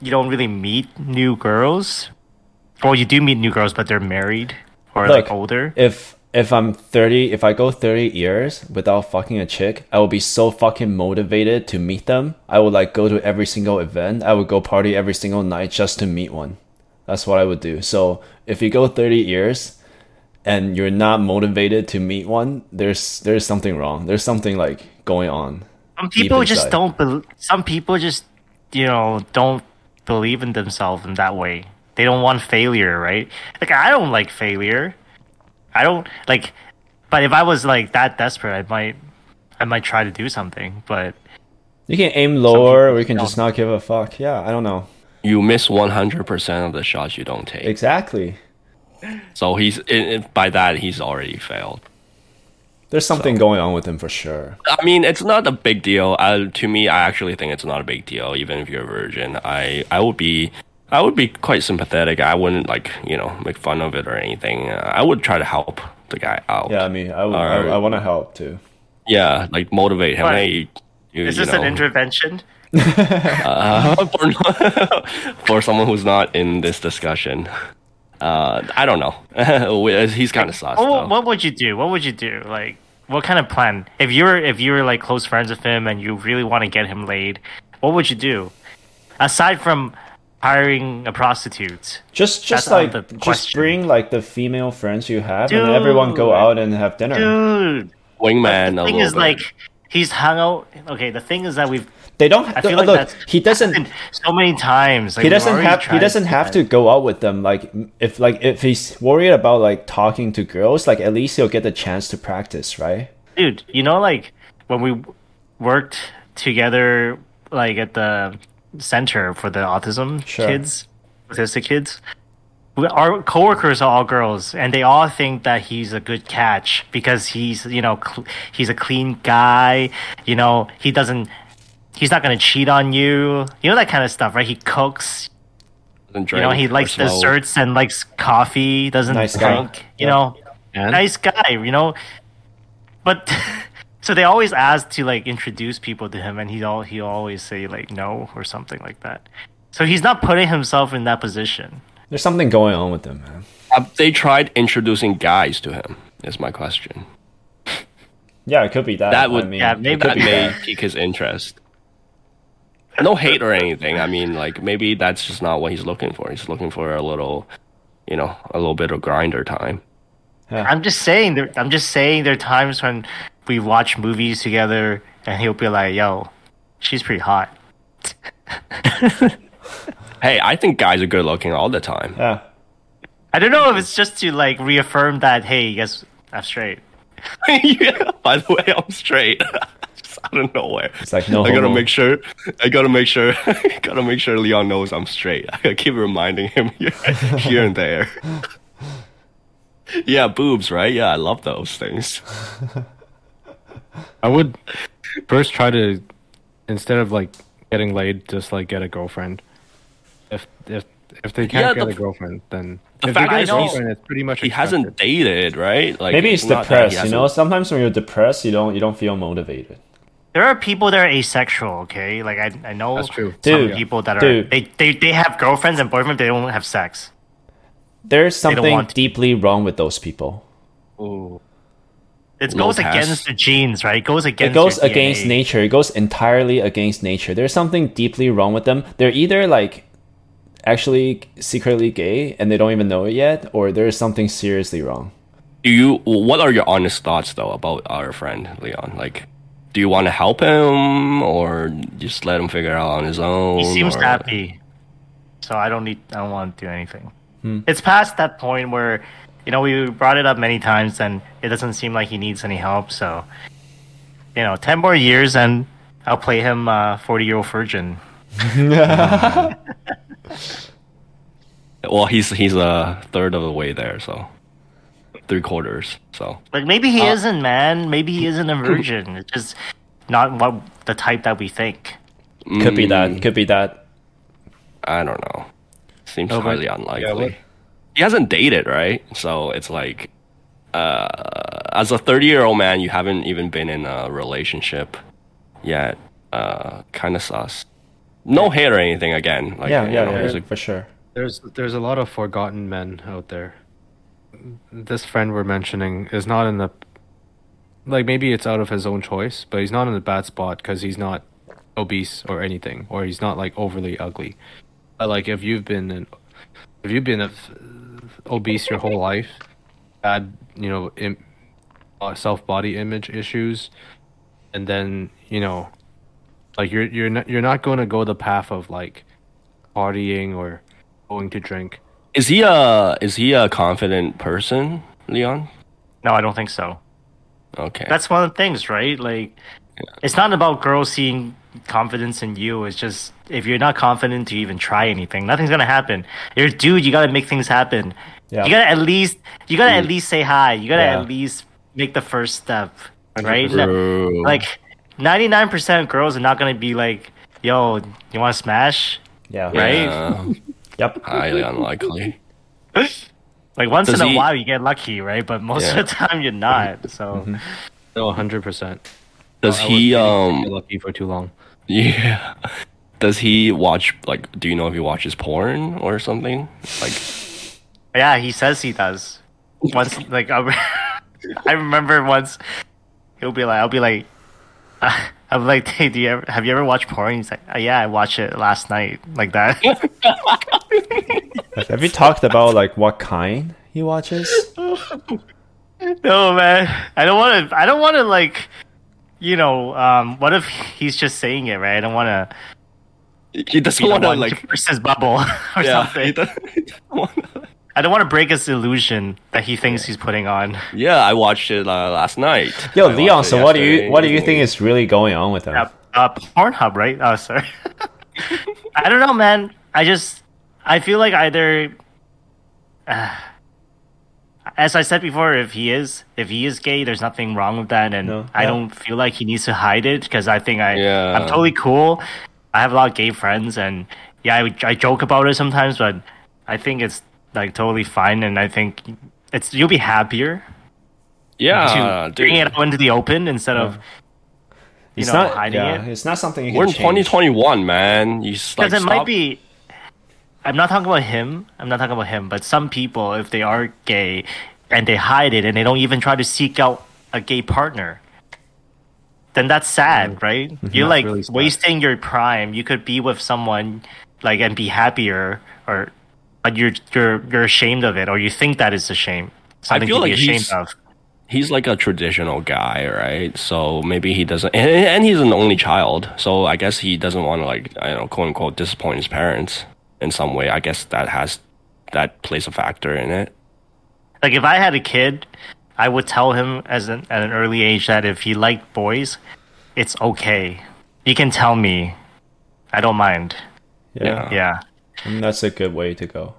you don't really meet new girls. Well, you do meet new girls, but they're married or Look, like older. if if I'm 30, if I go 30 years without fucking a chick, I will be so fucking motivated to meet them. I would like go to every single event. I would go party every single night just to meet one. That's what I would do. So if you go 30 years and you're not motivated to meet one, there's there's something wrong. There's something like going on. Some people just don't. Bel some people just, you know, don't believe in themselves in that way. They don't want failure, right? Like I don't like failure. I don't like. But if I was like that desperate, I might, I might try to do something. But You can aim lower or you can just not give a fuck. Yeah, I don't know. You miss 100% of the shots you don't take. Exactly. So he's it, it- by that he's already failed. There's something going on with him for sure. I mean, it's not a big deal. I, to me, I actually think it's not a big deal, even if you're a virgin. I, I would be, I would be quite sympathetic. I wouldn't like, you know, make fun of it or anything. Uh, I would try to help the guy out. Yeah, I mean, I, would- I, I want to help too. Yeah, like motivate him. But- Hey, you, is you this know, an intervention? Uh, for, for someone who's not in this discussion. Uh, I don't know. He's kind of sus. What, what would you do? What would you do? Like, what kind of plan? If you're if you were like close friends with him and you really want to get him laid, what would you do? Aside from hiring a prostitute, Just just like the just question. bring like the female friends you have and everyone go out and have dinner. dude. Wingman. the a thing little is bit. like he's hung out. Okay, the thing is that we've They don't I feel like look. He doesn't. so many times. Like, He doesn't have. He doesn't have to go out with them. Like if like if he's worried about like talking to girls, like at least he'll get the chance to practice, right? dude. You know, like when we worked together, like at the center for the autism Sure. kids, autistic kids. we- Our coworkers are all girls, and they all think that he's a good catch because he's, you know, cl- he's a clean guy. You know, he doesn't, he's not gonna cheat on you. You know that kind of stuff, right? He cooks. Doesn't You know, he likes desserts and likes coffee. Doesn't Nice guy. drink. You Yeah. know, And nice guy, you know. But So they always ask to like introduce people to him, and he all he always say like no or something like that. So he's not putting himself in that position. There's something going on with him, man. Have they tried introducing guys to him? Is my question. Yeah, it could be that. That would- I mean, yeah, maybe could That may pique his interest. No hate or anything. I mean, like maybe that's just not what he's looking for. He's looking for a little, you know, a little bit of Grindr time. I'm just saying. There, I'm just saying. There are times when we watch movies together, and he'll be like, "Yo, she's pretty hot." Hey, I think guys are good looking all the time. Yeah. I don't know if it's just to like reaffirm that, hey, guess I'm straight. yeah. By the way, I'm straight. Just out of nowhere. It's like no I gotta homo. make sure. I gotta make sure. gotta make sure Leon knows I'm straight. I gotta keep reminding him here, here and there. yeah, boobs, right? Yeah, I love those things. I would first try to instead of like getting laid, just like get a girlfriend. If if if they can't Yeah, get the- a girlfriend, then the if they fact get a girlfriend, it's pretty much He hasn't dated, right? Like Maybe he's not he depressed. You know, sometimes when you're depressed, you don't you don't feel motivated. There are people that are asexual. Okay, like I, I know That's true. some Dude, people that are dude. they, they they have girlfriends and boyfriends. They don't have sex. There's don't something want to. deeply wrong with those people. Ooh. It Low goes pass. against the genes, right? It goes against. It goes your against DNA. nature. It goes entirely against nature. There's something deeply wrong with them. They're either like actually secretly gay and they don't even know it yet, or there's something seriously wrong. Do you? What are your honest thoughts though about our friend Leon? Like, do you want to help him or just let him figure it out on his own? He seems or- happy, so I don't need. I don't want to do anything. Hmm. It's past that point where, you know, we brought it up many times, and it doesn't seem like he needs any help. So, you know, ten more years, and I'll play him uh, forty-year-old virgin. Well, he's he's a third of the way there, so three quarters. So Like maybe he Uh, isn't, man. Maybe he isn't a virgin. It's just not what the type that we think. Could be Mm, that. Could be that. I don't know. Seems No, highly yeah, unlikely. what- he hasn't dated, right? So it's like, uh, as a thirty-year-old man, you haven't even been in a relationship yet. Uh, kind of sus. No hate or anything. Again, like yeah, you yeah, know, yeah, he's a- for sure. There's there's a lot of forgotten men out there. This friend we're mentioning is not in the like maybe it's out of his own choice, but he's not in a bad spot because he's not obese or anything, or he's not like overly ugly. But like if you've been in, if you've been uh, obese your whole life, had you know Im- uh, self body image issues, and then you know, like you're you're not you're not going to go the path of like partying or going to drink. Is he a is he a confident person, Leon? No, I don't think so. Okay. That's one of the things, right? Like, it's not about girls seeing confidence in you. It's just if you're not confident to even try anything, nothing's gonna happen. You're a dude. You gotta make things happen. Yeah. You gotta at least you gotta at mm. least say hi. You gotta Yeah. at least make the first step, right? True. Like, ninety nine percent of girls are not gonna be like, "Yo, you want to smash?" Yeah. right? Yeah, Yep. highly unlikely. Like once Does in a he- while you get lucky, right? But most Yeah. of the time you're not. Mm-hmm. So mm-hmm. No, hundred percent. Does he um? lucky for too long? Yeah. Does he watch like? Do you know if he watches porn or something? Like, Yeah, he says he does. Once, like, I, I remember once he'll be like, I'll be like, uh, I'm like, hey, do you ever have you ever watched porn? He's like, oh, yeah, I watched it last night, like that. Have you talked about like what kind he watches? no, man, I don't want to. I don't want to like, you know, um, what if he's just saying it, right? I don't want to he doesn't want to like. to burst his bubble or Yeah. something. he doesn't- he doesn't wanna- I don't want to break his illusion that he thinks he's putting on. yeah, I watched it uh, last night. Yo, I Leon. So what do you what do you think is really going on with him? Uh, uh, Pornhub, right? Oh, sorry. I don't know, man. I just I feel like either, uh, as I said before, if he is if he is gay, there's nothing wrong with that, and No, I yeah. don't feel like he needs to hide it because I think I Yeah. I'm totally cool. I have a lot of gay friends, and yeah, I, I joke about it sometimes, but I think it's like totally fine, and I think it's you'll be happier. Yeah, to bring it out into the open instead of you It's know not. hiding yeah, it. it's not something you We're in change. 2021, man. You s- like Because it might be. I'm not talking about him. I'm not talking about him. But some people, if they are gay, and they hide it, and they don't even try to seek out a gay partner, then that's sad, right? Mm-hmm. You're That's like really wasting your prime. You could be with someone, like, and be happier, or, but you're you're you're ashamed of it, or you think that is a shame. Something feel to be like ashamed he's- of. he's like a traditional guy, right? So maybe he doesn't, and, and he's an only child. So I guess he doesn't want to like, I don't know, quote unquote, disappoint his parents in some way. I guess that has that plays a factor in it. Like if I had a kid, I would tell him as an, at an early age that if he liked boys, it's okay. You can tell me. I don't mind. Yeah, Yeah. And that's a good way to go.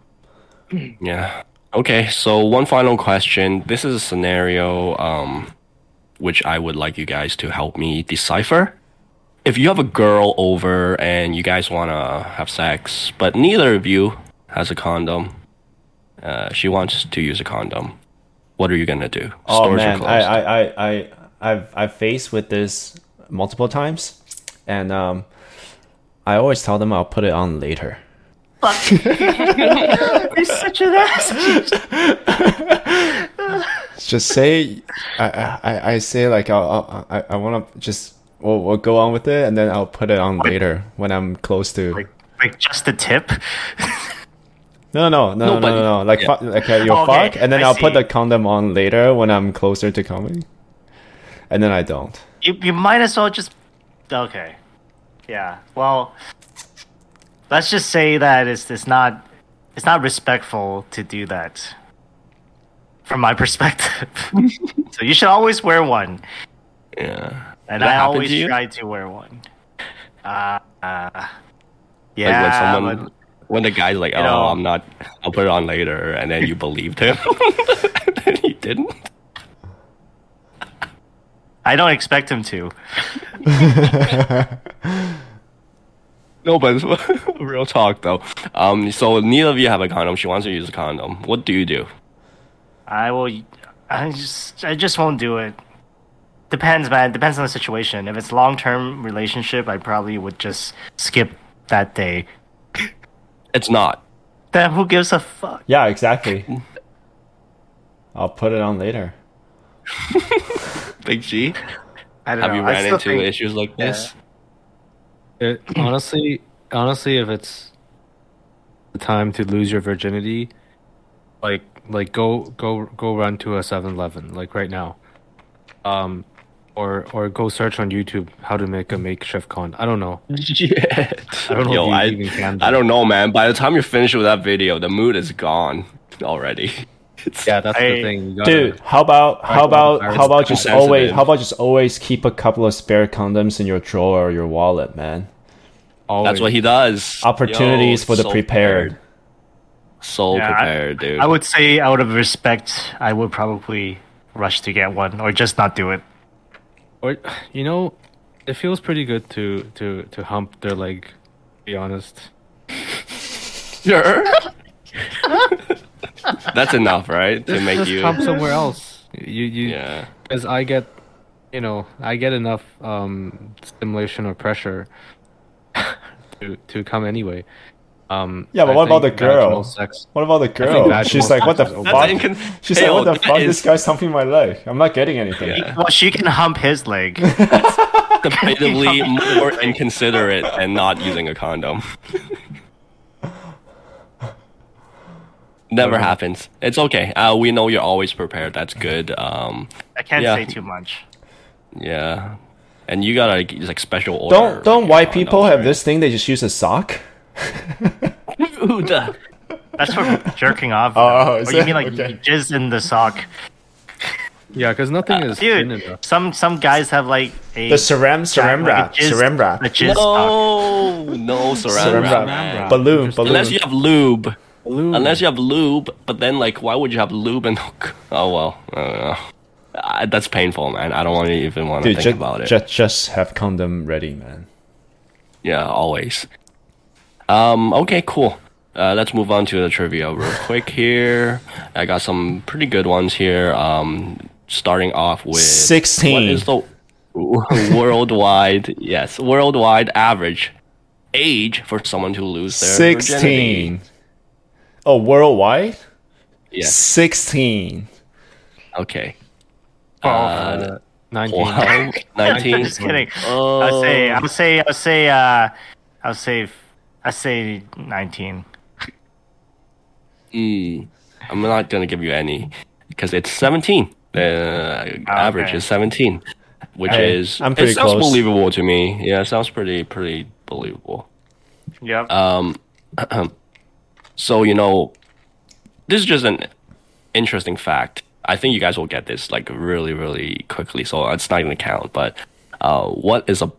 Yeah. Okay, so one final question. This is a scenario um, which I would like you guys to help me decipher. If you have a girl over and you guys want to have sex, but neither of you has a condom, uh, she wants to use a condom. What are you gonna do? Oh Stores man, I, I, I, I, I've, I've faced with this multiple times, and um, I always tell them I'll put it on later. You're such an ass. Just say, I, I, I say like I'll, I'll I, I want to just we'll, we'll go on with it, and then I'll put it on later when I'm close to. Like, like just a tip. No, no, no, no, no, no, no. Like, yeah. fu- like uh, you Okay, fuck, and then I I'll put the condom on later when I'm closer to coming, and then I don't. You you might as well just. Okay. Yeah. Well, let's just say that it's it's not it's not respectful to do that. From my perspective, so you should always wear one, yeah. and I always to try to wear one. Uh, uh Like yeah, when someone, but- when the guy's like, "Oh, know- I'm not. I'll put it on later," and then you believed him, and then he didn't. I don't expect him to. No, but real talk though. Um, so neither of you have a condom. She wants to use a condom. What do you do? I will. I just. I just won't do it. Depends, man. Depends on the situation. If it's long term relationship, I probably would just skip that day. It's not. Then who gives a fuck? Yeah, exactly. I'll put it on later. Big G. I don't Have know. you ran still into think- issues like this? It, honestly, honestly, if it's the time to lose your virginity, like like go go go run to a 7-Eleven like right now, um, or or go search on YouTube how to make a makeshift con. I don't know. Yeah. I don't know Yo, if you I, even can. Do I don't know, man. By the time you're finished with that video, the mood is gone already. It's, Yeah, that's I- the thing. Gotta, Dude, how about how about virus how about is just sensitive. always how about just always keep a couple of spare condoms in your drawer or your wallet, man? always. That's what he does. Opportunities Yo, for the so prepared. So Yeah, I- prepared, dude. I would say, out of respect, I would probably rush to get one, or just not do it. Or you know, it feels pretty good to to to hump their leg. To be honest. Sure. That's enough, right? To make Just you. hump somewhere else. You you Yeah. because I get, you know, I get enough um, stimulation or pressure to to come anyway. Um, Yeah, but I what about the girl? Sex. What about the girl? She's like, what the fuck? okay. incon- She's Hey, like, what the fuck? is- This guy's humping my leg. I'm not getting anything. Yeah. Well, she can hump his leg. Debatably more inconsiderate and not using a condom. Never happens. It's okay. Uh, we know you're always prepared. That's good. Um, I can't Yeah. say too much. yeah. And you gotta like, special order. Don't don't like, white condoms, people have right? this thing? They just use a sock. Dude, uh, That's for jerking off. Oh, though. you mean like Okay. you jizz in the sock? Yeah, because nothing is thin Dude, enough. some some guys have like a The saran saran like a wrap, jizz- saran wrap, a jizz sock. No, no saran saran wrap, wrap, balloon, balloon. Unless you have lube. Balloon. Unless you have lube, but then like, why would you have lube and? Oh well, I don't know. Uh, that's painful, man. I don't want to even want to think just, about it. just just have condom ready, man. Yeah, always. Um. Okay. Cool. Uh, let's move on to the trivia real quick here. I got some pretty good ones here. Um, starting off with 16. What is the worldwide? yes, worldwide average age for someone to lose their virginity? 16. Oh, worldwide? Yes. 16. Okay. Oh, Uh, 19. Wow. 19. just kidding. Oh. I'll say, I'll say, I'll say, uh, I'll say, I say nineteen. Mm, I'm not gonna give you any because it's 17. The average okay. is 17, which Hey, is I'm pretty it sounds close. believable to me. Yeah, it sounds pretty pretty believable. Yep. Um, so you know, this is just an interesting fact. I think you guys will get this like really really quickly, so it's not gonna count. But uh, what is a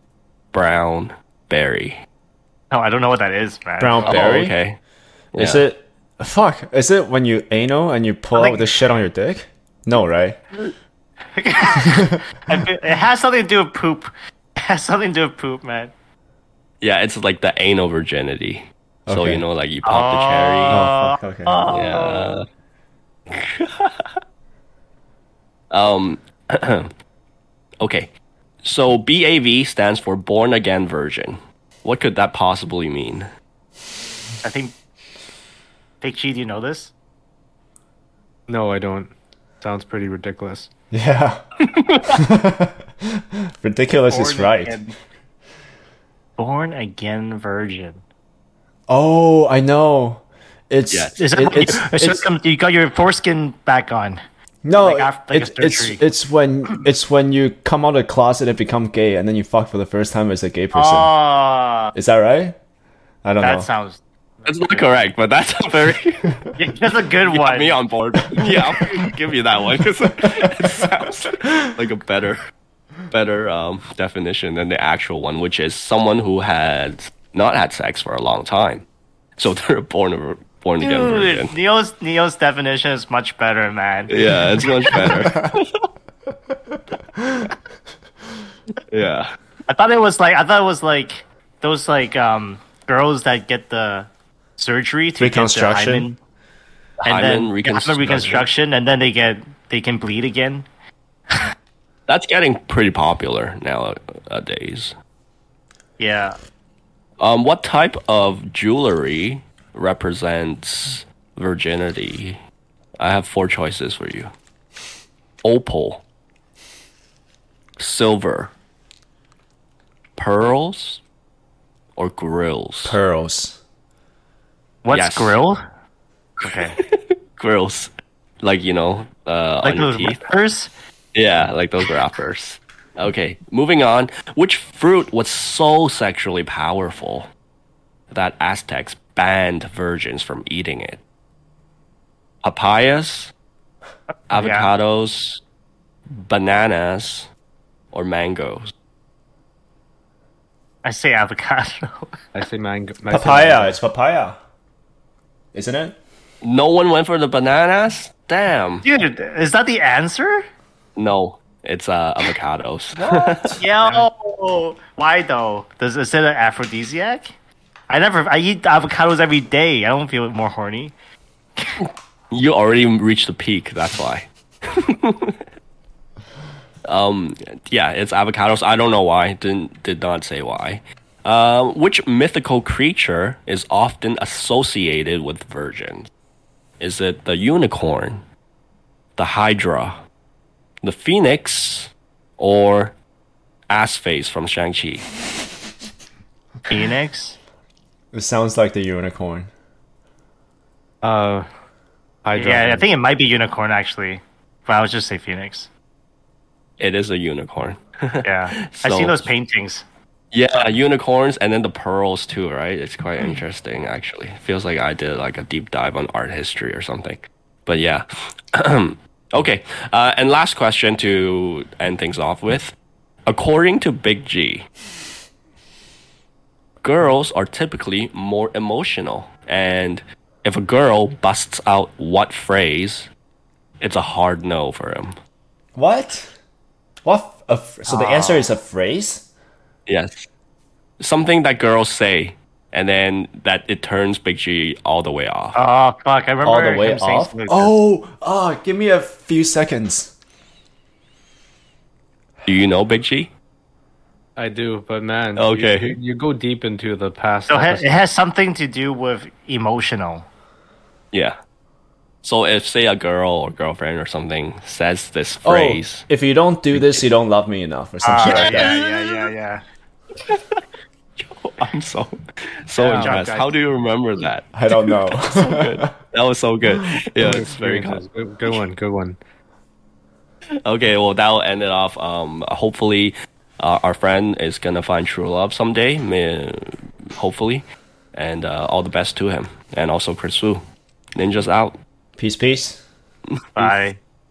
brown berry? oh, I don't know what that is, man. Brown Oh, berry? okay. Is it. Fuck. Is it when you anal and you pull think- out the shit on your dick? No, right? it it has something to do with poop. It has something to do with poop, man. Yeah, it's like the anal virginity. So you know, like you pop the cherry. Oh. Okay. Oh. Yeah. um. okay. So BAV stands for Born Again Virgin. What could that possibly mean? I think. Big G, do you know this? No, I don't. Sounds pretty ridiculous. Yeah. Ridiculous is right. Again- Born again virgin. Oh, I know. It's Yes. Is it- that, it's, you, it's- some- you got your foreskin back on. no, like after- like a it's, it's it's when it's when you come out of the closet and become gay, and then you fuck for the first time as a gay person. Oh, Is that right? I don't that know. That sounds. That's not correct, but that's a very Yeah, That's a good got one. me on board. yeah, I'll give you that one 'cause it sounds like a better, better um, definition than the actual one, which is someone who had not had sex for a long time, so they're born a born again Dude, virgin. Neo's Neo's definition is much better, man. Yeah, it's much better. yeah. I thought it was like I thought it was like those like um girls that get the surgery to Reconstruction? get the hymen, and Hymen then reconstruction. hymen reconstruction, and then they get they can bleed again. That's getting pretty popular nowadays. Yeah, Um, what type of jewelry represents virginity? I have four choices for you: opal, silver, pearls, or grills. Pearls. what's Yes. grill? Okay, grills, like you know, uh, like on your those teeth. rappers. Yeah, like those wrappers. Okay, moving on. Which fruit was so sexually powerful that Aztecs banned virgins from eating it? Papayas, avocados, bananas, or mangoes? I say avocado. I say mango. I say Papaya. mango. It's papaya. Isn't it? No one went for the bananas? Damn. Dude, is that the answer? No, it's uh, avocados. Yo, why though? Does is it an aphrodisiac? I never. I eat avocados every day. I don't feel more horny. You already reached the peak. That's why. um, yeah, it's avocados. I don't know why. Didn't did not say why. Um, which mythical creature is often associated with virgins? Is it the unicorn, the hydra, the phoenix, or ass face from Shang Chi? Phoenix. It sounds like the unicorn. Uh, Hydra. Yeah, I think it might be unicorn actually, but I would just say phoenix. It is a unicorn. Yeah, I So- seen those paintings. Yeah, unicorns and then the pearls too, right? It's quite interesting actually. Feels like I did like a deep dive on art history or something. But yeah. okay. Uh, and last question to end things off with. According to Big G, girls are typically more emotional. And if a girl busts out what phrase, it's a hard no for him. What? What? So the answer is a phrase? Yes. Something that girls say, and then that it turns Big G all the way off. Oh fuck! I remember All the way him saying off? Oh, oh, give me a few seconds. Do you know Big G? I do, but man, Okay. you, you go deep into the past. So it ha- episodes. it has something to do with emotional. Yeah. So if say a girl or girlfriend or something says this Oh, phrase, if you don't do this, you don't love me enough, or something. Ah, shit yeah, yeah, yeah, yeah. I'm so so Yeah. impressed. How do you remember that? I don't know. Good. That was so good. Yeah, it's very good. Good, good one. Good one. Okay, well that'll end it off. Um, hopefully, uh, our friend is gonna find true love someday. May, hopefully, and uh, all the best to him, and also Chris Wu. Ninjas out. peace, peace. Bye.